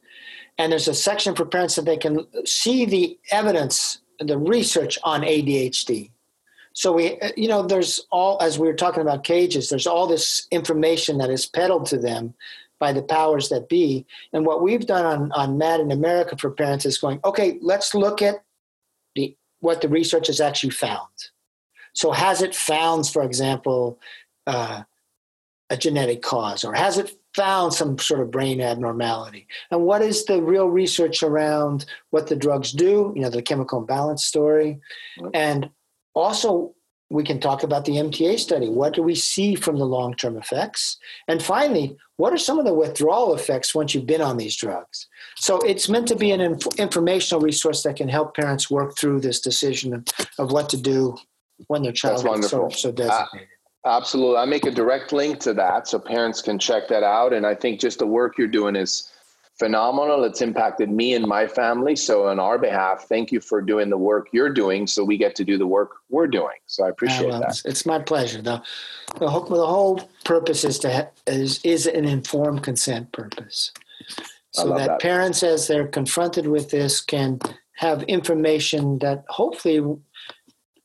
and there's a section for parents that they can see the evidence, the research on ADHD. So we, you know, there's all as we were talking about cages. There's all this information that is peddled to them by the powers that be. And what we've done on, on Mad in America for parents is going, okay, let's look at the what the research has actually found. So has it found, for example, uh, a genetic cause, or has it found some sort of brain abnormality? And what is the real research around what the drugs do? You know, the chemical imbalance story, and also we can talk about the MTA study. What do we see from the long term effects? And finally, what are some of the withdrawal effects once you've been on these drugs? So it's meant to be an inf- informational resource that can help parents work through this decision of, of what to do when their child is so, so designated. Uh, absolutely. I make a direct link to that so parents can check that out. And I think just the work you're doing is phenomenal. It's impacted me and my family. So, on our behalf, thank you for doing the work you're doing so we get to do the work we're doing. So, I appreciate well, that. It's, it's, my pleasure. The, the, whole, the whole purpose is, to is, is an informed consent purpose. So that, that parents, as they're confronted with this, can have information that hopefully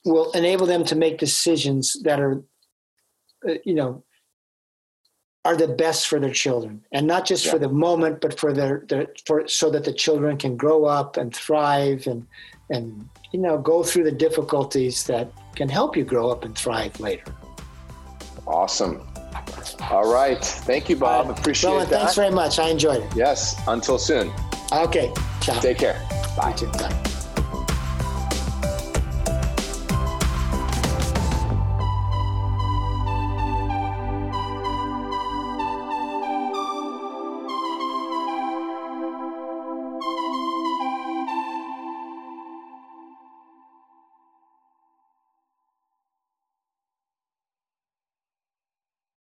will enable them to make decisions that are, uh, you know, are the best for their children. And not just yeah. for the moment but for their, their for so that the children can grow up and thrive and and you know go through the difficulties that can help you grow up and thrive later. Awesome. All right. Thank you bob. Appreciate well, that. thanks very much. I enjoyed it. Yes. Until soon. Okay. Ciao. Take care. Bye, bye.